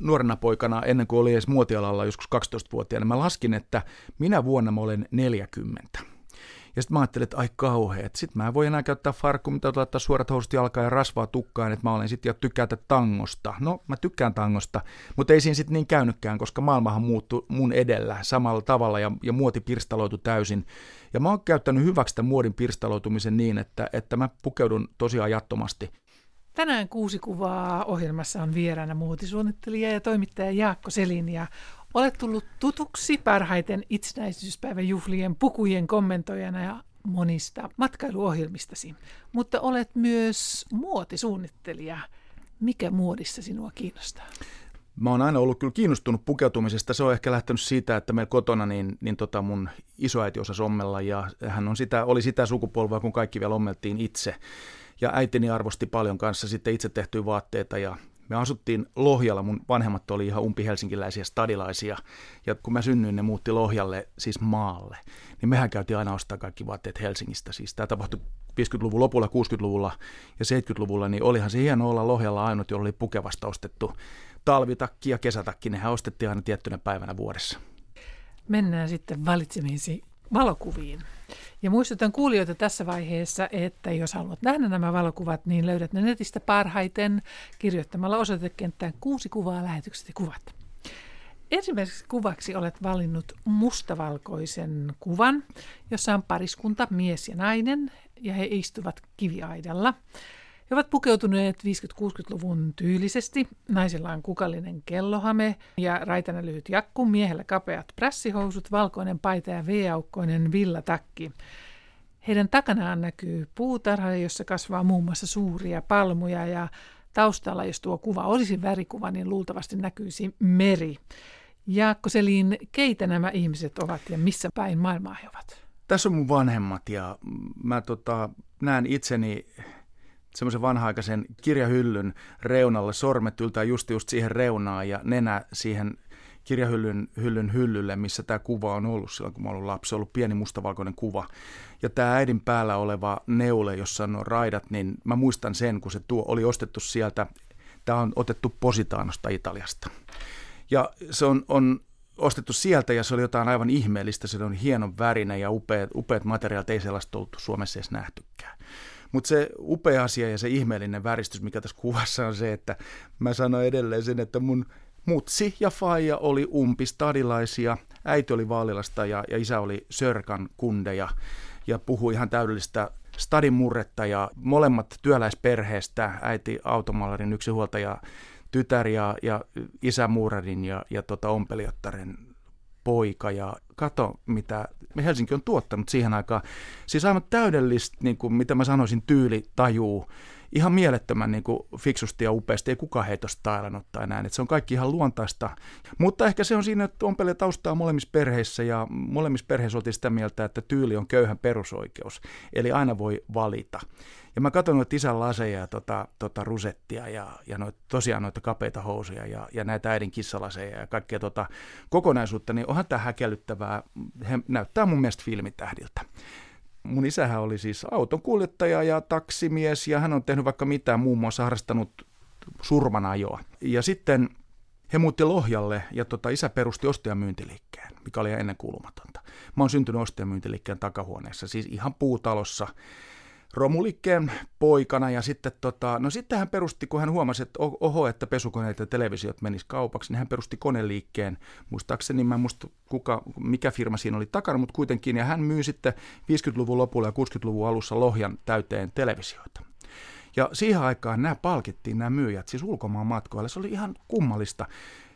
nuorena poikana, ennen kuin oli edes muotialalla joskus 12-vuotiaana, mä laskin, että minä vuonna mä olen 40. Ja sitten mä ajattelin, että ai kauheet, sitten mä en voi enää käyttää farkku, mitä laittaa suorat housut jalkaan ja rasvaa tukkaan, että mä olen sitten jo tykätä tangosta. No, mä tykkään tangosta, mutta ei siinä sitten niin käynytkään, koska maailmahan muuttui mun edellä samalla tavalla ja, ja muoti pirstaloitu täysin. Ja mä oon käyttänyt hyväksi tämän muodin pirstaloitumisen niin, että, että mä pukeudun tosi ajattomasti. Tänään kuusi kuvaa ohjelmassa on vieraana muotisuunnittelija ja toimittaja Jaakko Selin ja Olet tullut tutuksi parhaiten itsenäisyyspäivän juhlien pukujen kommentoijana ja monista matkailuohjelmistasi, mutta olet myös muotisuunnittelija. Mikä muodissa sinua kiinnostaa? Mä oon aina ollut kyllä kiinnostunut pukeutumisesta. Se on ehkä lähtenyt siitä, että meillä kotona niin, niin tota mun isoäiti osasi ommella ja hän on sitä, oli sitä sukupolvaa, kun kaikki vielä ommeltiin itse. Ja äitini arvosti paljon kanssa sitten itse tehtyä vaatteita ja me asuttiin Lohjalla, mun vanhemmat oli ihan umpihelsinkiläisiä stadilaisia, ja kun mä synnyin, ne muutti Lohjalle, siis maalle, niin mehän käytiin aina ostaa kaikki vaatteet Helsingistä. Siis tämä tapahtui 50-luvun lopulla, 60-luvulla ja 70-luvulla, niin olihan se hieno olla Lohjalla ainut, jolla oli pukevasta ostettu talvitakki ja kesätakki, nehän ostettiin aina tiettynä päivänä vuodessa. Mennään sitten valitsemiisi valokuviin. Ja muistutan kuulijoita tässä vaiheessa, että jos haluat nähdä nämä valokuvat, niin löydät ne netistä parhaiten kirjoittamalla osoitekenttään kuusi kuvaa lähetykset ja kuvat. Ensimmäiseksi kuvaksi olet valinnut mustavalkoisen kuvan, jossa on pariskunta, mies ja nainen, ja he istuvat kiviaidalla. He ovat pukeutuneet 50-60-luvun tyylisesti. Naisella on kukallinen kellohame ja raitana lyhyt jakku, miehellä kapeat prässihousut, valkoinen paita ja V-aukkoinen villatakki. Heidän takanaan näkyy puutarha, jossa kasvaa muun muassa suuria palmuja ja taustalla, jos tuo kuva olisi värikuva, niin luultavasti näkyisi meri. Jaakko Selin, keitä nämä ihmiset ovat ja missä päin maailmaa he ovat? Tässä on mun vanhemmat ja mä tota, näen itseni semmoisen vanha-aikaisen kirjahyllyn reunalle, sormet yltää just just siihen reunaan ja nenä siihen kirjahyllyn hyllyn hyllylle, missä tämä kuva on ollut silloin, kun mä ollut lapsi. Se on ollut pieni mustavalkoinen kuva. Ja tämä äidin päällä oleva neule, jossa on raidat, niin mä muistan sen, kun se tuo oli ostettu sieltä. Tämä on otettu Positaanosta Italiasta. Ja se on, on ostettu sieltä ja se oli jotain aivan ihmeellistä. Se on hienon värinen ja upeat, upeat materiaalit, ei sellaista ollut Suomessa edes nähtykään. Mutta se upea asia ja se ihmeellinen väristys, mikä tässä kuvassa on se, että mä sanoin edelleen sen, että mun mutsi ja faija oli umpistadilaisia, äiti oli Vaalilasta ja, ja isä oli Sörkan kundeja ja puhui ihan täydellistä stadin murretta ja molemmat työläisperheestä, äiti automaalarin yksinhuoltaja, tytär ja, ja isä muurarin ja, ja tota ompelijottaren poika ja kato, mitä Helsinki on tuottanut siihen aikaan. Siis aivan täydellistä, niin kuin, mitä mä sanoisin, tyyli, tajuu, ihan mielettömän niin kuin, fiksusti ja upeasti, ei kukaan heitä stailannut tai näin, että se on kaikki ihan luontaista. Mutta ehkä se on siinä, että on paljon taustaa molemmissa perheissä ja molemmissa perheissä oltiin sitä mieltä, että tyyli on köyhän perusoikeus, eli aina voi valita. Ja mä katson noita isän laseja ja tota, tota rusettia ja, ja noit, tosiaan noita kapeita housuja ja, ja näitä äidin kissalaseja ja kaikkea tota kokonaisuutta, niin onhan tämä häkellyttävää. He näyttää mun mielestä filmitähdiltä. Mun isähän oli siis autonkuljettaja ja taksimies ja hän on tehnyt vaikka mitään, muun muassa harrastanut surmanajoa. Ja sitten he muutti Lohjalle ja tota, isä perusti ostajamyyntiliikkeen, mikä oli ennen kuulumatonta. Mä oon syntynyt ostajamyyntiliikkeen takahuoneessa, siis ihan puutalossa romulikkeen poikana ja sitten tota, no sitten hän perusti, kun hän huomasi, että oho, että pesukoneet ja televisiot menis kaupaksi, niin hän perusti koneliikkeen, muistaakseni mä en muista kuka, mikä firma siinä oli takana, mutta kuitenkin, ja hän myy sitten 50-luvun lopulla ja 60-luvun alussa Lohjan täyteen televisioita. Ja siihen aikaan nämä palkittiin, nämä myyjät, siis ulkomaan matkoille. Se oli ihan kummallista.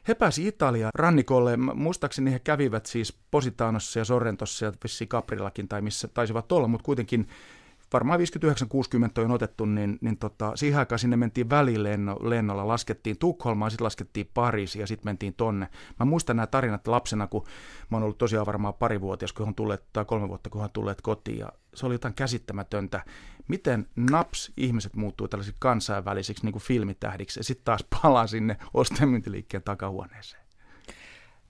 He pääsi Italia rannikolle, muistaakseni he kävivät siis Positanossa ja Sorrentossa ja vissiin Caprillakin tai missä taisivat olla, mutta kuitenkin varmaan 59-60 on otettu, niin, niin tota, siihen aikaan sinne mentiin välilennolla, laskettiin Tukholmaan, sitten laskettiin Pariisiin ja sitten mentiin tonne. Mä muistan nämä tarinat lapsena, kun mä oon ollut tosiaan varmaan parivuotias, kun on tulleet, tai kolme vuotta, kun on tulleet kotiin, ja se oli jotain käsittämätöntä, miten naps ihmiset muuttuu tällaisiksi kansainvälisiksi niin kuin filmitähdiksi, ja sitten taas palaa sinne ostemyyntiliikkeen takahuoneeseen.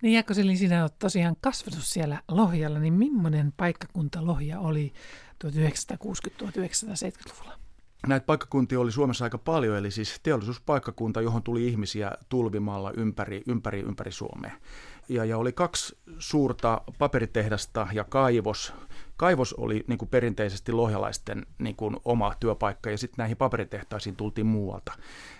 Niin Jaakko sinä olet tosiaan kasvanut siellä Lohjalla, niin millainen paikkakunta Lohja oli 1960-1970-luvulla? näitä paikkakuntia oli Suomessa aika paljon, eli siis teollisuuspaikkakunta, johon tuli ihmisiä tulvimalla ympäri, ympäri, ympäri Suomea. Ja, ja oli kaksi suurta paperitehdasta ja kaivos. Kaivos oli niin kuin perinteisesti lohjalaisten niin kuin oma työpaikka ja sitten näihin paperitehtaisiin tultiin muualta.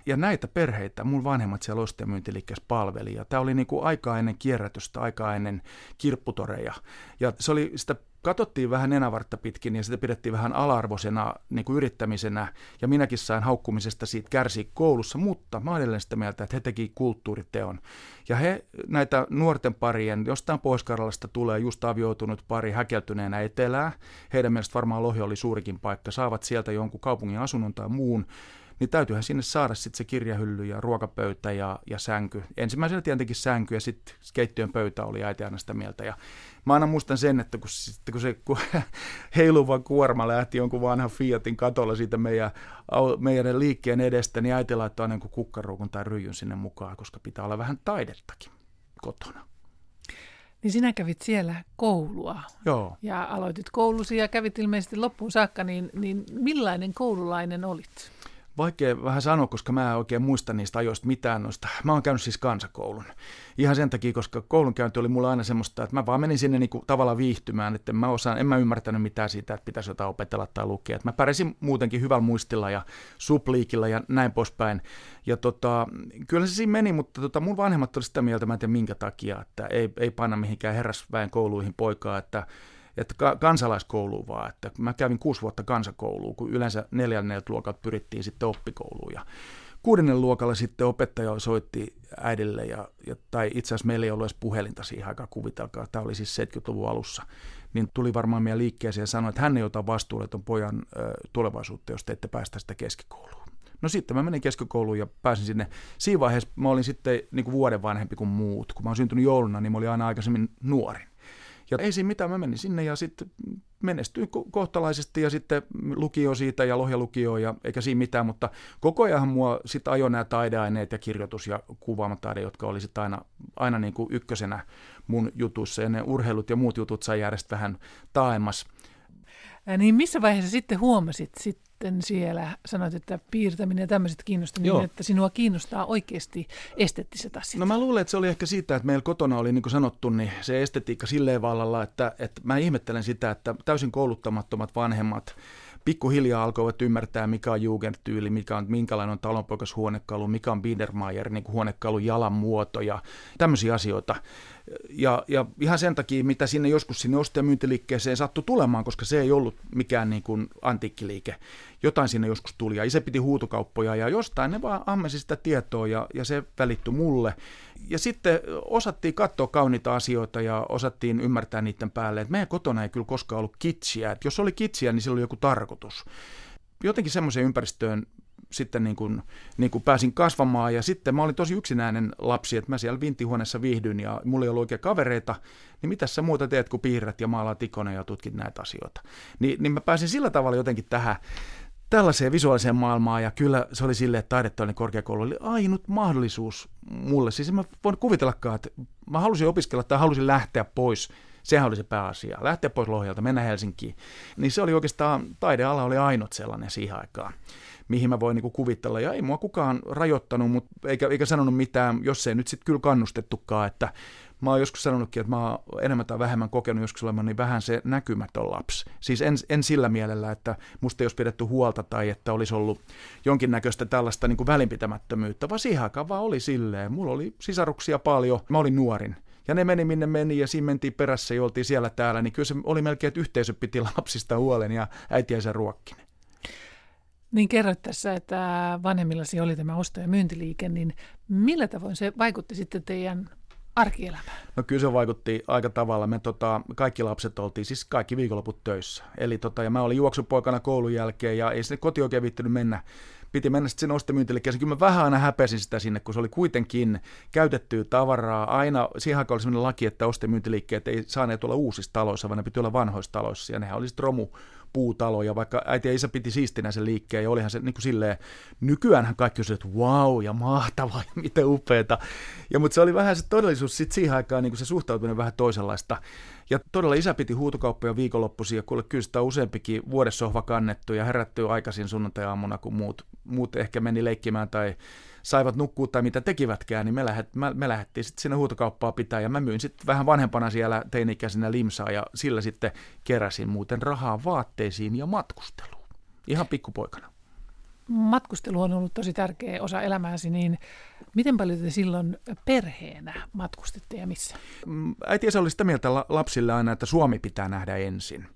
Ja näitä perheitä mun vanhemmat siellä ostemyyntiliikkeessä palveli ja tämä oli niin kuin aikaa ennen kierrätystä, aikaa ennen kirpputoreja. Ja se oli sitä katsottiin vähän nenävartta pitkin ja sitä pidettiin vähän alarvoisena niin kuin yrittämisenä. Ja minäkin sain haukkumisesta siitä kärsiä koulussa, mutta mä olen sitä mieltä, että he teki kulttuuriteon. Ja he näitä nuorten parien, jostain pohjois tulee just avioitunut pari häkeltyneenä etelää, heidän mielestä varmaan Lohi oli suurikin paikka, saavat sieltä jonkun kaupungin asunnon tai muun, niin täytyyhän sinne saada sitten se kirjahylly ja ruokapöytä ja, ja sänky. Ensimmäisenä tietenkin sänky ja sitten keittiön pöytä oli äiti aina sitä mieltä. Ja mä aina muistan sen, että kun, sitten kun se kun heiluva kuorma lähti jonkun vanhan Fiatin katolla siitä meidän, meidän liikkeen edestä, niin äiti laittoi aina kukkaruukun tai ryjyn sinne mukaan, koska pitää olla vähän taidettakin kotona. Niin sinä kävit siellä koulua Joo. ja aloitit koulusi ja kävit ilmeisesti loppuun saakka, niin, niin millainen koululainen olit? Vaikea vähän sanoa, koska mä en oikein muista niistä ajoista mitään noista. Mä oon käynyt siis kansakoulun. Ihan sen takia, koska koulunkäynti oli mulla aina semmoista, että mä vaan menin sinne niinku tavallaan viihtymään, että mä osaan, en mä ymmärtänyt mitään siitä, että pitäisi jotain opetella tai lukea. Että mä pärjäsin muutenkin hyvällä muistilla ja supliikilla ja näin poispäin. Ja tota, kyllä se siinä meni, mutta tota, mun vanhemmat oli sitä mieltä, mä en tiedä minkä takia, että ei, ei panna mihinkään herrasväen kouluihin poikaa, että että ka- kansalaiskouluun vaan, että mä kävin kuusi vuotta kansakouluun, kun yleensä neljänneltä luokalta pyrittiin sitten oppikouluun ja kuudennen luokalla sitten opettaja soitti äidille, ja, ja, tai itse asiassa meillä ei ollut edes puhelinta siihen aikaan, kuvitelkaa, tämä oli siis 70-luvun alussa, niin tuli varmaan meidän liikkeeseen ja sanoi, että hän ei ota vastuulle tuon pojan ö, tulevaisuutta, jos te ette päästä sitä keskikouluun. No sitten mä menin keskikouluun ja pääsin sinne. Siinä vaiheessa mä olin sitten niin kuin vuoden vanhempi kuin muut. Kun mä olin syntynyt jouluna, niin mä olin aina aikaisemmin nuorin. Ja ei siinä mitään, mä menin sinne ja sitten menestyin kohtalaisesti ja sitten lukio siitä ja lohjalukio ja eikä siinä mitään, mutta koko ajan mua sitten ajoi nämä taideaineet ja kirjoitus ja kuvaamataide, jotka oli sitten aina, aina niin kuin ykkösenä mun jutussa ja ne urheilut ja muut jutut sai järjestää vähän taaemmas. Niin missä vaiheessa sitten huomasit sit sitten siellä sanoit, että piirtäminen ja tämmöiset kiinnostaa niin, että sinua kiinnostaa oikeasti esteettiset asiat. No mä luulen, että se oli ehkä siitä, että meillä kotona oli niin kuin sanottu, niin se estetiikka silleen vallalla, että, että mä ihmettelen sitä, että täysin kouluttamattomat vanhemmat pikkuhiljaa alkoivat ymmärtää, mikä on Jugendtyyli, mikä on, minkälainen on talonpoikas huonekalu, mikä on Biedermeier, niin kuin huonekalun jalan muoto ja tämmöisiä asioita. Ja, ja ihan sen takia, mitä sinne joskus sinne osto- ja myyntiliikkeeseen sattui tulemaan, koska se ei ollut mikään niin kuin antiikkiliike. Jotain sinne joskus tuli ja isä piti huutokauppoja ja jostain ne vaan ammesi sitä tietoa ja, ja se välittyi mulle. Ja sitten osattiin katsoa kauniita asioita ja osattiin ymmärtää niiden päälle, että meidän kotona ei kyllä koskaan ollut kitsiä. Että jos oli kitsiä, niin sillä oli joku tarkoitus. Jotenkin semmoiseen ympäristöön sitten niin kuin, niin kuin pääsin kasvamaan ja sitten mä olin tosi yksinäinen lapsi, että mä siellä vintihuoneessa viihdyin ja mulla ei ollut oikein kavereita, niin mitä sä muuta teet kuin piirrät ja maalaat ikone ja tutkit näitä asioita. Ni, niin mä pääsin sillä tavalla jotenkin tähän, tällaiseen visuaaliseen maailmaan ja kyllä se oli silleen, että taidetoinen korkeakoulu oli ainut mahdollisuus mulle. Siis mä voin kuvitellakaan, että mä halusin opiskella tai halusin lähteä pois Sehän oli se pääasia. Lähteä pois Lohjalta, mennä Helsinkiin. Niin se oli oikeastaan, taideala oli ainut sellainen siihen aikaan mihin mä voin niin kuvitella. Ja ei mua kukaan rajoittanut, mutta eikä, eikä sanonut mitään, jos ei nyt sitten kyllä kannustettukaan, että mä oon joskus sanonutkin, että mä oon enemmän tai vähemmän kokenut joskus olemaan niin vähän se näkymätön lapsi. Siis en, en sillä mielellä, että musta ei olisi pidetty huolta tai että olisi ollut jonkinnäköistä tällaista niin kuin välinpitämättömyyttä, vaan siihen aikaan vaan oli silleen. Mulla oli sisaruksia paljon, mä olin nuorin. Ja ne meni minne meni ja siinä mentiin perässä ja oltiin siellä täällä, niin kyllä se oli melkein, että yhteisö piti lapsista huolen ja äitiä sen ruokkinen. Niin kerroit tässä, että vanhemmillasi oli tämä osto- ja myyntiliike, niin millä tavoin se vaikutti sitten teidän arkielämään? No kyllä se vaikutti aika tavalla. Me tota, kaikki lapset oltiin siis kaikki viikonloput töissä. Eli tota, ja mä olin juoksupoikana koulun jälkeen ja ei sinne koti oikein mennä piti mennä sitten sinne ostomyyntiliikkeeseen. Kyllä mä vähän aina häpesin sitä sinne, kun se oli kuitenkin käytettyä tavaraa. Aina siihen aikaan oli sellainen laki, että ostomyyntiliikkeet ei saaneet olla uusissa taloissa, vaan ne piti olla vanhoissa taloissa. Ja nehän oli sitten romu puutaloja, vaikka äiti ja isä piti siistinä sen liikkeen, ja olihan se niin kuin silleen, nykyäänhän kaikki on että wow, ja mahtavaa, ja miten upeeta. Ja, mutta se oli vähän se todellisuus sitten siihen aikaan, niin kuin se suhtautuminen vähän toisenlaista. Ja todella isä piti huutokauppoja viikonloppuisia, kuule kyllä sitä useampikin vuodessohva kannettu ja herätty aikaisin sunnuntai-aamuna, kun muut, muut ehkä meni leikkimään tai saivat nukkua tai mitä tekivätkään, niin me, lähet, me, me lähdettiin sitten sinne huutokauppaa pitää ja mä myin sitten vähän vanhempana siellä teini-ikäisenä limsaa ja sillä sitten keräsin muuten rahaa vaatteisiin ja matkusteluun. Ihan pikkupoikana. Matkustelu on ollut tosi tärkeä osa elämääsi, niin miten paljon te silloin perheenä matkustitte ja missä? Mm, äiti oli sitä mieltä lapsille aina, että Suomi pitää nähdä ensin.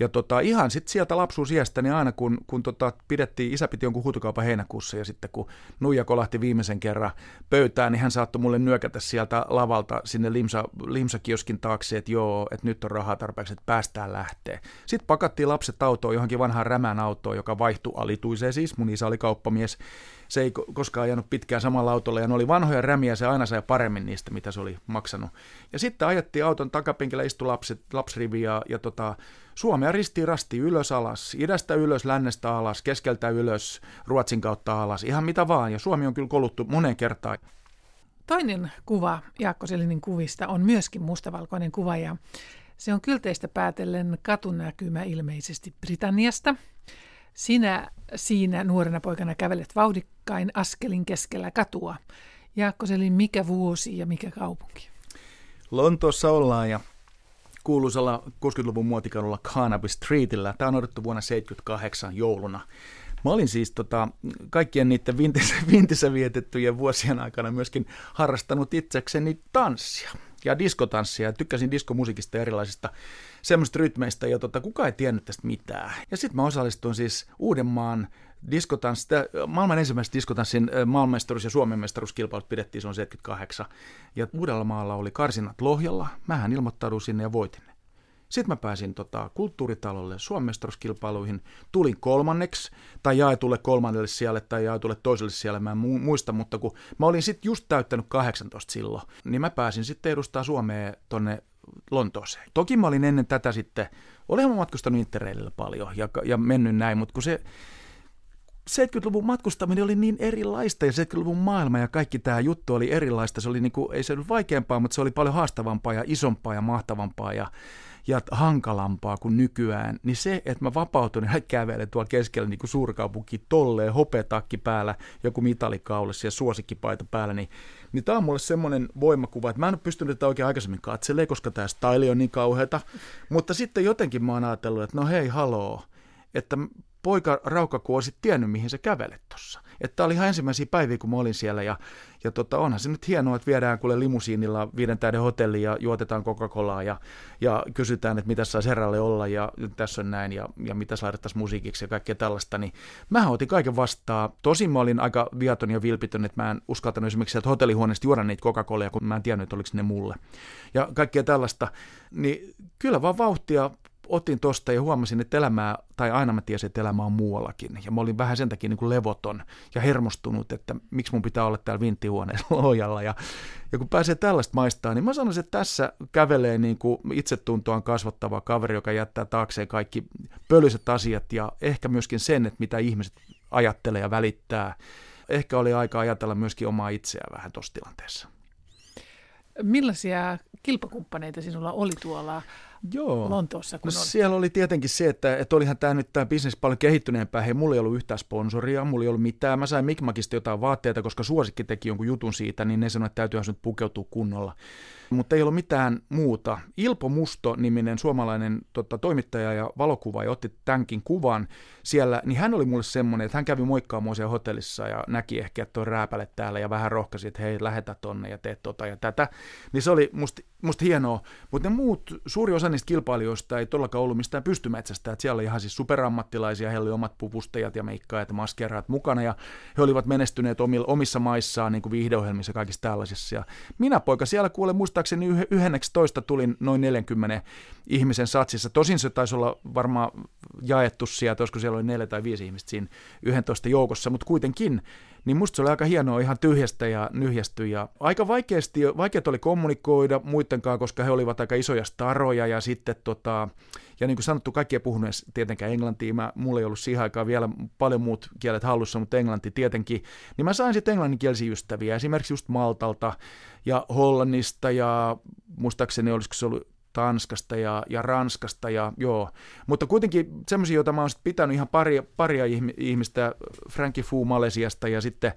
Ja tota, ihan sitten sieltä lapsuusiästä, niin aina kun, kun tota, pidettiin, isä piti jonkun huutokaupan heinäkuussa ja sitten kun Nuija kolahti viimeisen kerran pöytään, niin hän saattoi mulle nyökätä sieltä lavalta sinne limsa, limsakioskin taakse, että joo, että nyt on rahaa tarpeeksi, että päästään lähtee. Sitten pakattiin lapset autoon johonkin vanhaan rämään autoon, joka vaihtui alituiseen siis. Mun isä oli kauppamies se ei koskaan ajanut pitkään samalla autolla ja ne oli vanhoja rämiä, se aina sai paremmin niistä, mitä se oli maksanut. Ja sitten ajettiin auton takapenkillä, istui lapset, lapsrivi ja, ja tota, Suomea ristiin rasti ylös alas, idästä ylös, lännestä alas, keskeltä ylös, Ruotsin kautta alas, ihan mitä vaan. Ja Suomi on kyllä koluttu moneen kertaan. Toinen kuva Jaakko Selinin kuvista on myöskin mustavalkoinen kuva ja se on kylteistä päätellen katunäkymä ilmeisesti Britanniasta. Sinä siinä nuorena poikana kävelet vauhdikkain askelin keskellä katua. Jaakko Selin, mikä vuosi ja mikä kaupunki? Lontoossa ollaan ja kuuluisella 60-luvun muotikadulla Carnaby Streetillä. Tämä on odotettu vuonna 78 jouluna. Mä olin siis tota, kaikkien niiden vintissä, vintissä vietettyjen vuosien aikana myöskin harrastanut itsekseni tanssia ja diskotanssia ja tykkäsin diskomusiikista ja erilaisista semmoista rytmeistä ja tota, kukaan ei tiennyt tästä mitään. Ja sitten mä osallistuin siis Uudenmaan diskotanssi, maailman ensimmäiset diskotanssin maailmanmestaruus- ja Suomen mestaruuskilpailut pidettiin, se on 78. Ja Uudellamaalla oli karsinat Lohjalla, mähän ilmoittauduin sinne ja voitin sitten mä pääsin tota, kulttuuritalolle Suomestaruuskilpailuihin. Tulin kolmanneksi tai jaetulle kolmannelle siellä tai jaetulle toiselle siellä, mä en muista, mutta kun mä olin sitten just täyttänyt 18 silloin, niin mä pääsin sitten edustaa Suomea tonne Lontooseen. Toki mä olin ennen tätä sitten, olen matkustanut Interraililla paljon ja, ja mennyt näin, mutta kun se 70-luvun matkustaminen oli niin erilaista ja 70-luvun maailma ja kaikki tämä juttu oli erilaista. Se oli niinku, ei se ollut vaikeampaa, mutta se oli paljon haastavampaa ja isompaa ja mahtavampaa ja ja hankalampaa kuin nykyään, niin se, että mä vapautuin ja kävelen tuolla keskellä niin kuin suurkaupunki tolleen, hopeatakki päällä, joku mitalikaulessa ja suosikkipaita päällä, niin, niin tämä on mulle semmoinen voimakuva, että mä en ole pystynyt tätä oikein aikaisemmin katselemaan, koska tämä style on niin kauheata, mutta sitten jotenkin mä oon ajatellut, että no hei, haloo, että poika Raukkaku olisi tiennyt, mihin se kävelet tuossa. Että oli ihan ensimmäisiä päiviä, kun mä olin siellä ja, ja tota, onhan se nyt hienoa, että viedään kuule limusiinilla viiden tähden hotelliin ja juotetaan Coca-Colaa ja, ja kysytään, että mitä saa herralle olla ja tässä on näin ja, ja mitä laitettaisiin musiikiksi ja kaikkea tällaista. Niin mä otin kaiken vastaan. Tosin mä olin aika viaton ja vilpitön, että mä en uskaltanut esimerkiksi sieltä hotellihuoneesta juoda niitä Coca-Colia, kun mä en tiennyt, että oliko ne mulle. Ja kaikkea tällaista. Niin kyllä vaan vauhtia otin tosta ja huomasin, että elämää, tai aina mä tiesin, että elämä on muuallakin. Ja mä olin vähän sen takia niin kuin levoton ja hermostunut, että miksi mun pitää olla täällä vinttihuoneessa lojalla. Ja, ja kun pääsee tällaista maistaa, niin mä sanoisin, että tässä kävelee niin kuin itsetuntoaan kasvattava kaveri, joka jättää taakseen kaikki pölyiset asiat ja ehkä myöskin sen, että mitä ihmiset ajattelee ja välittää. Ehkä oli aika ajatella myöskin omaa itseään vähän tuossa tilanteessa. Millaisia kilpakumppaneita sinulla oli tuolla Joo. Lontoossa? Kun no, on... Siellä oli tietenkin se, että, että olihan tämä nyt tämä bisnes paljon kehittyneempää. Hei, mulla ei ollut yhtään sponsoria, mulla ei ollut mitään. Mä sain Mikmakista jotain vaatteita, koska suosikki teki jonkun jutun siitä, niin ne sanoi, että täytyyhän nyt pukeutua kunnolla mutta ei ollut mitään muuta. Ilpo Musto-niminen suomalainen tota, toimittaja ja valokuvaaja otti tämänkin kuvan siellä, niin hän oli mulle semmoinen, että hän kävi moikkaamaan siellä hotellissa ja näki ehkä, että on rääpäle täällä ja vähän rohkaisi, että hei, lähetä tonne ja teet tota ja tätä. Niin se oli musta, musta hienoa, mutta ne muut, suuri osa niistä kilpailijoista ei todellakaan ollut mistään pystymetsästä, että siellä oli ihan siis superammattilaisia, heillä oli omat puvustajat ja meikkaajat ja maskeraat mukana ja he olivat menestyneet omissa maissaan niin kuin viihdeohjelmissa ja kaikissa tällaisissa. Ja minä poika siellä kuule muista muistaakseni toista tulin noin 40 ihmisen satsissa. Tosin se taisi olla varmaan jaettu sieltä, olisiko siellä oli neljä tai viisi ihmistä siinä 11 joukossa, mutta kuitenkin niin musta se oli aika hienoa ihan tyhjästä ja nyhjästy. Ja aika vaikeasti, vaikeat oli kommunikoida muidenkaan, koska he olivat aika isoja staroja ja sitten tota, ja niin kuin sanottu, kaikki ei puhunut edes tietenkään englantia. Mä, mulla ei ollut siihen aikaan vielä paljon muut kielet hallussa, mutta englanti tietenkin. Niin mä sain sitten englanninkielisiä ystäviä, esimerkiksi just Maltalta ja Hollannista ja muistaakseni olisiko se ollut Tanskasta ja, ja Ranskasta ja joo. Mutta kuitenkin semmoisia, joita mä oon pitänyt ihan pari, paria ihmistä, Frankie Fu Malesiasta ja sitten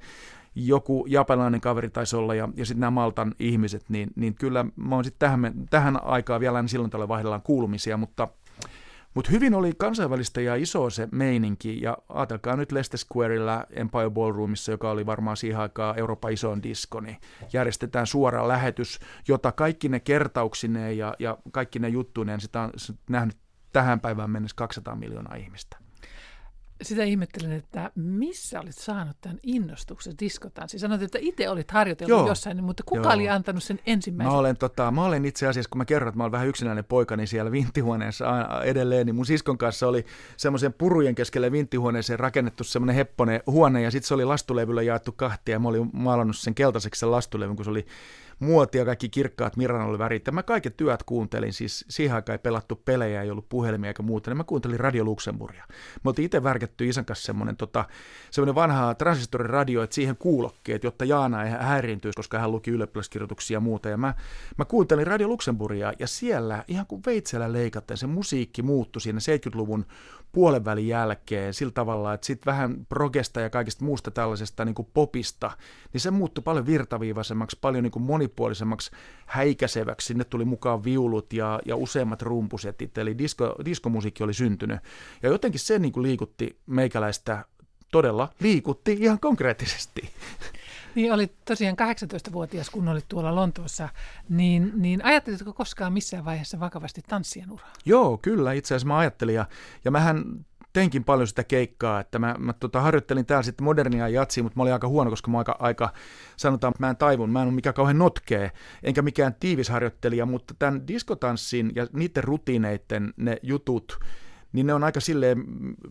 joku japanilainen kaveri taisi olla ja, ja sitten nämä Maltan ihmiset, niin, niin kyllä mä oon sitten tähän, tähän aikaan vielä niin silloin tällä vaihdellaan kuulumisia, mutta mutta hyvin oli kansainvälistä ja iso se meininki, ja ajatelkaa nyt Leicester Squarella Empire Ballroomissa, joka oli varmaan siihen aikaan Euroopan isoin disko, niin järjestetään suora lähetys, jota kaikki ne kertauksineen ja, ja kaikki ne juttuineen, sitä on nähnyt tähän päivään mennessä 200 miljoonaa ihmistä sitä ihmettelen, että missä olit saanut tämän innostuksen diskotanssi? Sanoit, että itse olit harjoitellut Joo. jossain, mutta kuka Joo. oli antanut sen ensimmäisen? Mä olen, tota, mä olen itse asiassa, kun mä kerron, että mä olen vähän yksinäinen poika, niin siellä vinttihuoneessa edelleen, niin mun siskon kanssa oli semmoisen purujen keskelle vinttihuoneeseen rakennettu semmoinen hepponen huone, ja sitten se oli lastulevyllä jaettu kahtia, ja mä olin maalannut sen keltaiseksi sen lastulevyn, kun se oli muotia, kaikki kirkkaat Miranolle värit. Ja mä kaiket työt kuuntelin, siis siihen aikaan ei pelattu pelejä, ei ollut puhelimia eikä muuta, niin mä kuuntelin Radio Luxemburgia. Me oltiin itse värketty isän kanssa semmoinen, tota, vanha transistoriradio, että siihen kuulokkeet, jotta Jaana ei häiriintyisi, koska hän luki ylioppilaskirjoituksia ja muuta. Ja mä, mä kuuntelin Radio Luxemburgia ja siellä ihan kuin veitsellä leikatten se musiikki muuttui siinä 70-luvun puolen välin jälkeen sillä tavalla, että sitten vähän progesta ja kaikista muusta tällaisesta niin kuin popista, niin se muuttui paljon virtaviivaisemmaksi, paljon niin kuin monipuolisemmaksi, häikäiseväksi. Sinne tuli mukaan viulut ja, ja useammat rumpusetit, eli disko, diskomusiikki oli syntynyt. Ja jotenkin se niin kuin liikutti meikäläistä todella, liikutti ihan konkreettisesti. Niin oli tosiaan 18-vuotias, kun olit tuolla Lontoossa, niin, niin ajattelitko koskaan missään vaiheessa vakavasti tanssien uraa? Joo, kyllä, itse asiassa mä ajattelin ja, ja mähän teinkin paljon sitä keikkaa, että mä, mä tota, harjoittelin täällä sitten modernia jatsia, mutta mä olin aika huono, koska mä aika, aika sanotaan, että mä en taivun, mä en ole mikään kauhean notkee, enkä mikään tiivis harjoittelija, mutta tämän diskotanssin ja niiden rutiineiden ne jutut, niin ne on aika silleen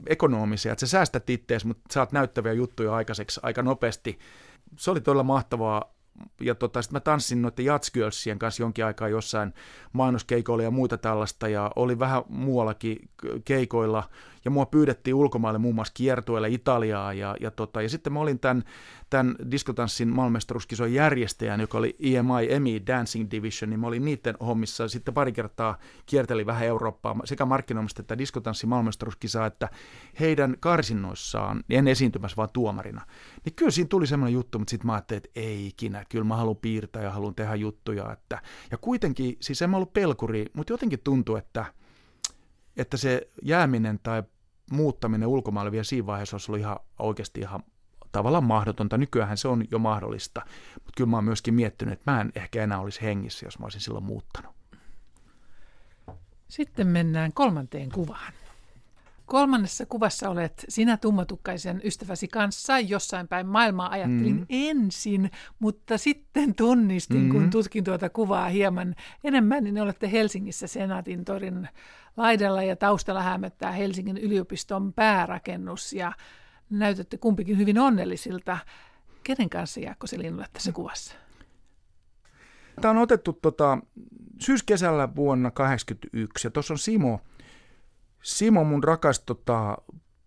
ekonomisia, että sä säästät ittees, mutta saat näyttäviä juttuja aikaiseksi aika nopeasti se oli todella mahtavaa. Ja tota, sitten mä tanssin noiden Jatskölsien kanssa jonkin aikaa jossain mainoskeikoilla ja muita tällaista, ja oli vähän muuallakin keikoilla, ja mua pyydettiin ulkomaille muun muassa kiertueelle Italiaa, ja, ja, tota, ja sitten mä olin tämän tämän diskotanssin maailmestaruuskisojen järjestäjän, joka oli EMI, EMI Dancing Division, niin mä olin niiden hommissa. Sitten pari kertaa kierteli vähän Eurooppaa sekä markkinoimista että diskotanssin maailmestaruuskisaa, että heidän karsinnoissaan, en esiintymässä vaan tuomarina, niin kyllä siinä tuli semmoinen juttu, mutta sitten mä ajattelin, että ei ikinä, kyllä mä haluan piirtää ja haluan tehdä juttuja, että, ja kuitenkin, siis en mä ollut pelkuri, mutta jotenkin tuntui, että, että se jääminen tai muuttaminen ulkomaille vielä siinä vaiheessa olisi ollut ihan oikeasti ihan tavallaan mahdotonta. Nykyään se on jo mahdollista, mutta kyllä mä oon myöskin miettinyt, että mä en ehkä enää olisi hengissä, jos mä olisin silloin muuttanut. Sitten mennään kolmanteen kuvaan. Kolmannessa kuvassa olet sinä tummatukkaisen ystäväsi kanssa jossain päin maailmaa ajattelin mm. ensin, mutta sitten tunnistin, mm. kun tutkin tuota kuvaa hieman enemmän, niin olette Helsingissä Senaatin torin laidalla ja taustalla hämöttää Helsingin yliopiston päärakennus ja näytätte kumpikin hyvin onnellisilta. Kenen kanssa Jaakko Selin tässä kuvassa? Tämä on otettu tota, syyskesällä vuonna 1981 ja tuossa on Simo, Simo mun rakas tota,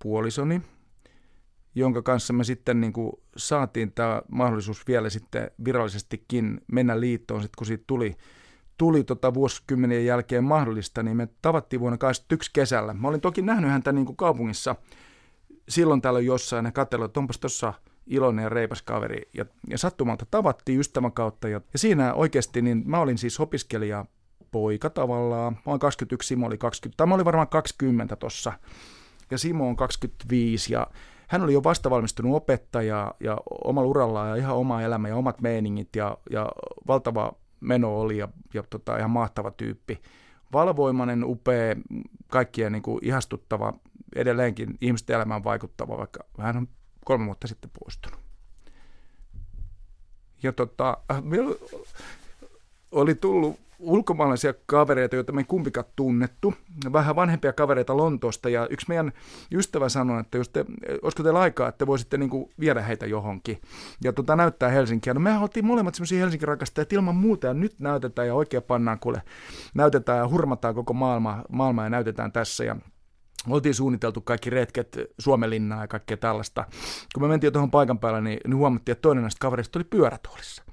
puolisoni, jonka kanssa me sitten niin kuin, saatiin tämä mahdollisuus vielä sitten virallisestikin mennä liittoon, sit kun siitä tuli, tuli tota vuosikymmenien jälkeen mahdollista, niin me tavattiin vuonna 1981 kesällä. Mä olin toki nähnyt häntä niin kuin kaupungissa – silloin täällä jossain ja katselin, että onpas tuossa iloinen ja reipas kaveri. Ja, ja sattumalta tavattiin ystävän kautta. Ja, ja siinä oikeasti, niin mä olin siis opiskelija poika tavallaan. Mä olin 21, Simo oli 20, tai mä olin varmaan 20 tossa. Ja Simo on 25 ja hän oli jo vastavalmistunut opettaja ja omalla urallaan ja ihan oma elämä ja omat meiningit ja, ja valtava meno oli ja, ja tota, ihan mahtava tyyppi. Valvoimainen, upea, kaikkia niin kuin ihastuttava edelleenkin ihmisten elämään vaikuttava, vaikka hän on kolme vuotta sitten poistunut. Ja tota, oli tullut ulkomaalaisia kavereita, joita me ei kumpikaan tunnettu, vähän vanhempia kavereita Lontoosta, ja yksi meidän ystävä sanoi, että jos te, olisiko teillä aikaa, että voisitte niin kuin viedä heitä johonkin, ja tota, näyttää Helsinkiä. No me oltiin molemmat semmoisia Helsingin rakastajia, ilman muuta, ja nyt näytetään, ja oikein pannaan, kuule, näytetään ja hurmataan koko maailma, maailma ja näytetään tässä, ja oltiin suunniteltu kaikki retket Suomenlinnaa ja kaikkea tällaista. Kun me mentiin tuohon paikan päälle, niin, niin huomattiin, että toinen näistä kavereista oli pyörätuolissa.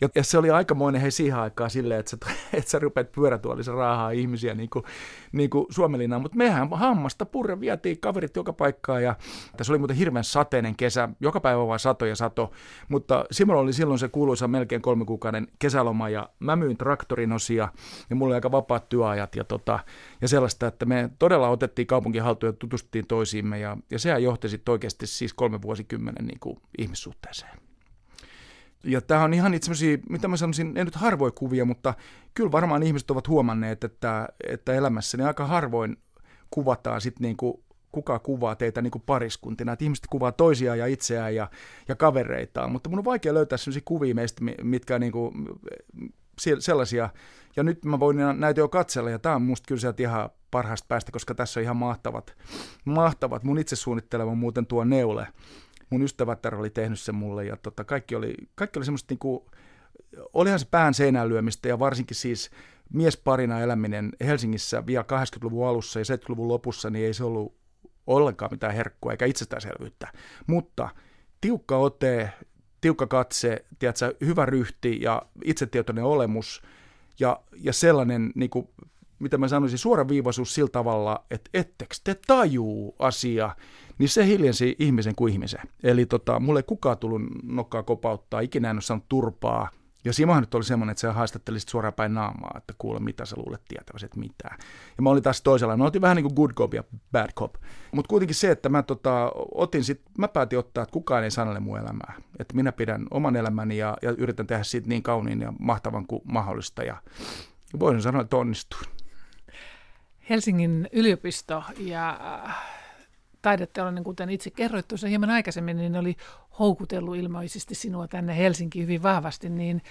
Ja, ja se oli aikamoinen hei siihen aikaan silleen, että sä, että sä rupeat pyörätuolissa raahaa ihmisiä niin kuin, niin kuin Suomelinaan. Mutta mehän hammasta purre vietiin kaverit joka paikkaan ja tässä oli muuten hirveän sateinen kesä. Joka päivä vaan sato ja sato. Mutta Simon oli silloin se kuuluisa melkein kolme kuukauden kesäloma ja mä myin traktorin osia ja mulla oli aika vapaat työajat ja, tota, ja sellaista, että me todella otettiin kaupunkin haltuun ja tutustuttiin toisiimme ja, ja sehän johti sitten oikeasti siis kolme vuosikymmenen niin kuin ihmissuhteeseen. Ja tämä on ihan itse mitä mä sanoisin, en nyt harvoin kuvia, mutta kyllä varmaan ihmiset ovat huomanneet, että, että elämässäni aika harvoin kuvataan sitten niin kuin kuka kuvaa teitä niin kuin pariskuntina. Että ihmiset kuvaa toisiaan ja itseään ja, ja kavereitaan, mutta mun on vaikea löytää sellaisia kuvia meistä, mitkä niin kuin sellaisia. Ja nyt mä voin näitä jo katsella, ja tämä on musta kyllä sieltä ihan parhaasta päästä, koska tässä on ihan mahtavat, mahtavat. Mun itse suunnittelema muuten tuo neule mun ystävätär oli tehnyt sen mulle ja tota, kaikki oli, kaikki oli semmoista niinku, olihan se pään seinään lyömistä ja varsinkin siis miesparina eläminen Helsingissä vielä 80-luvun alussa ja 70-luvun lopussa, niin ei se ollut ollenkaan mitään herkkua eikä itsestäänselvyyttä. Mutta tiukka ote, tiukka katse, tiedätkö, hyvä ryhti ja itsetietoinen olemus ja, ja sellainen, niin kuin, mitä mä sanoisin, suoraviivaisuus sillä tavalla, että ettekö te tajuu asia, niin se hiljensi ihmisen kuin ihmisen. Eli tota, mulle ei kukaan tullut nokkaa kopauttaa, ikinä en ole saanut turpaa. Ja Simohan nyt oli semmoinen, että se haastatteli suoraan päin naamaa, että kuule mitä sä luulet tietäväsi, että mitään. Ja mä olin taas toisella, mä oltiin vähän niin kuin good cop ja bad cop. Mutta kuitenkin se, että mä tota, otin sit, mä päätin ottaa, että kukaan ei sanelle mun elämää. Että minä pidän oman elämäni ja, ja yritän tehdä siitä niin kauniin ja mahtavan kuin mahdollista. Ja voisin sanoa, että onnistuin. Helsingin yliopisto ja taideteollinen, kuten itse kerroit tuossa hieman aikaisemmin, niin oli houkutellut ilmeisesti sinua tänne Helsinkiin hyvin vahvasti, niin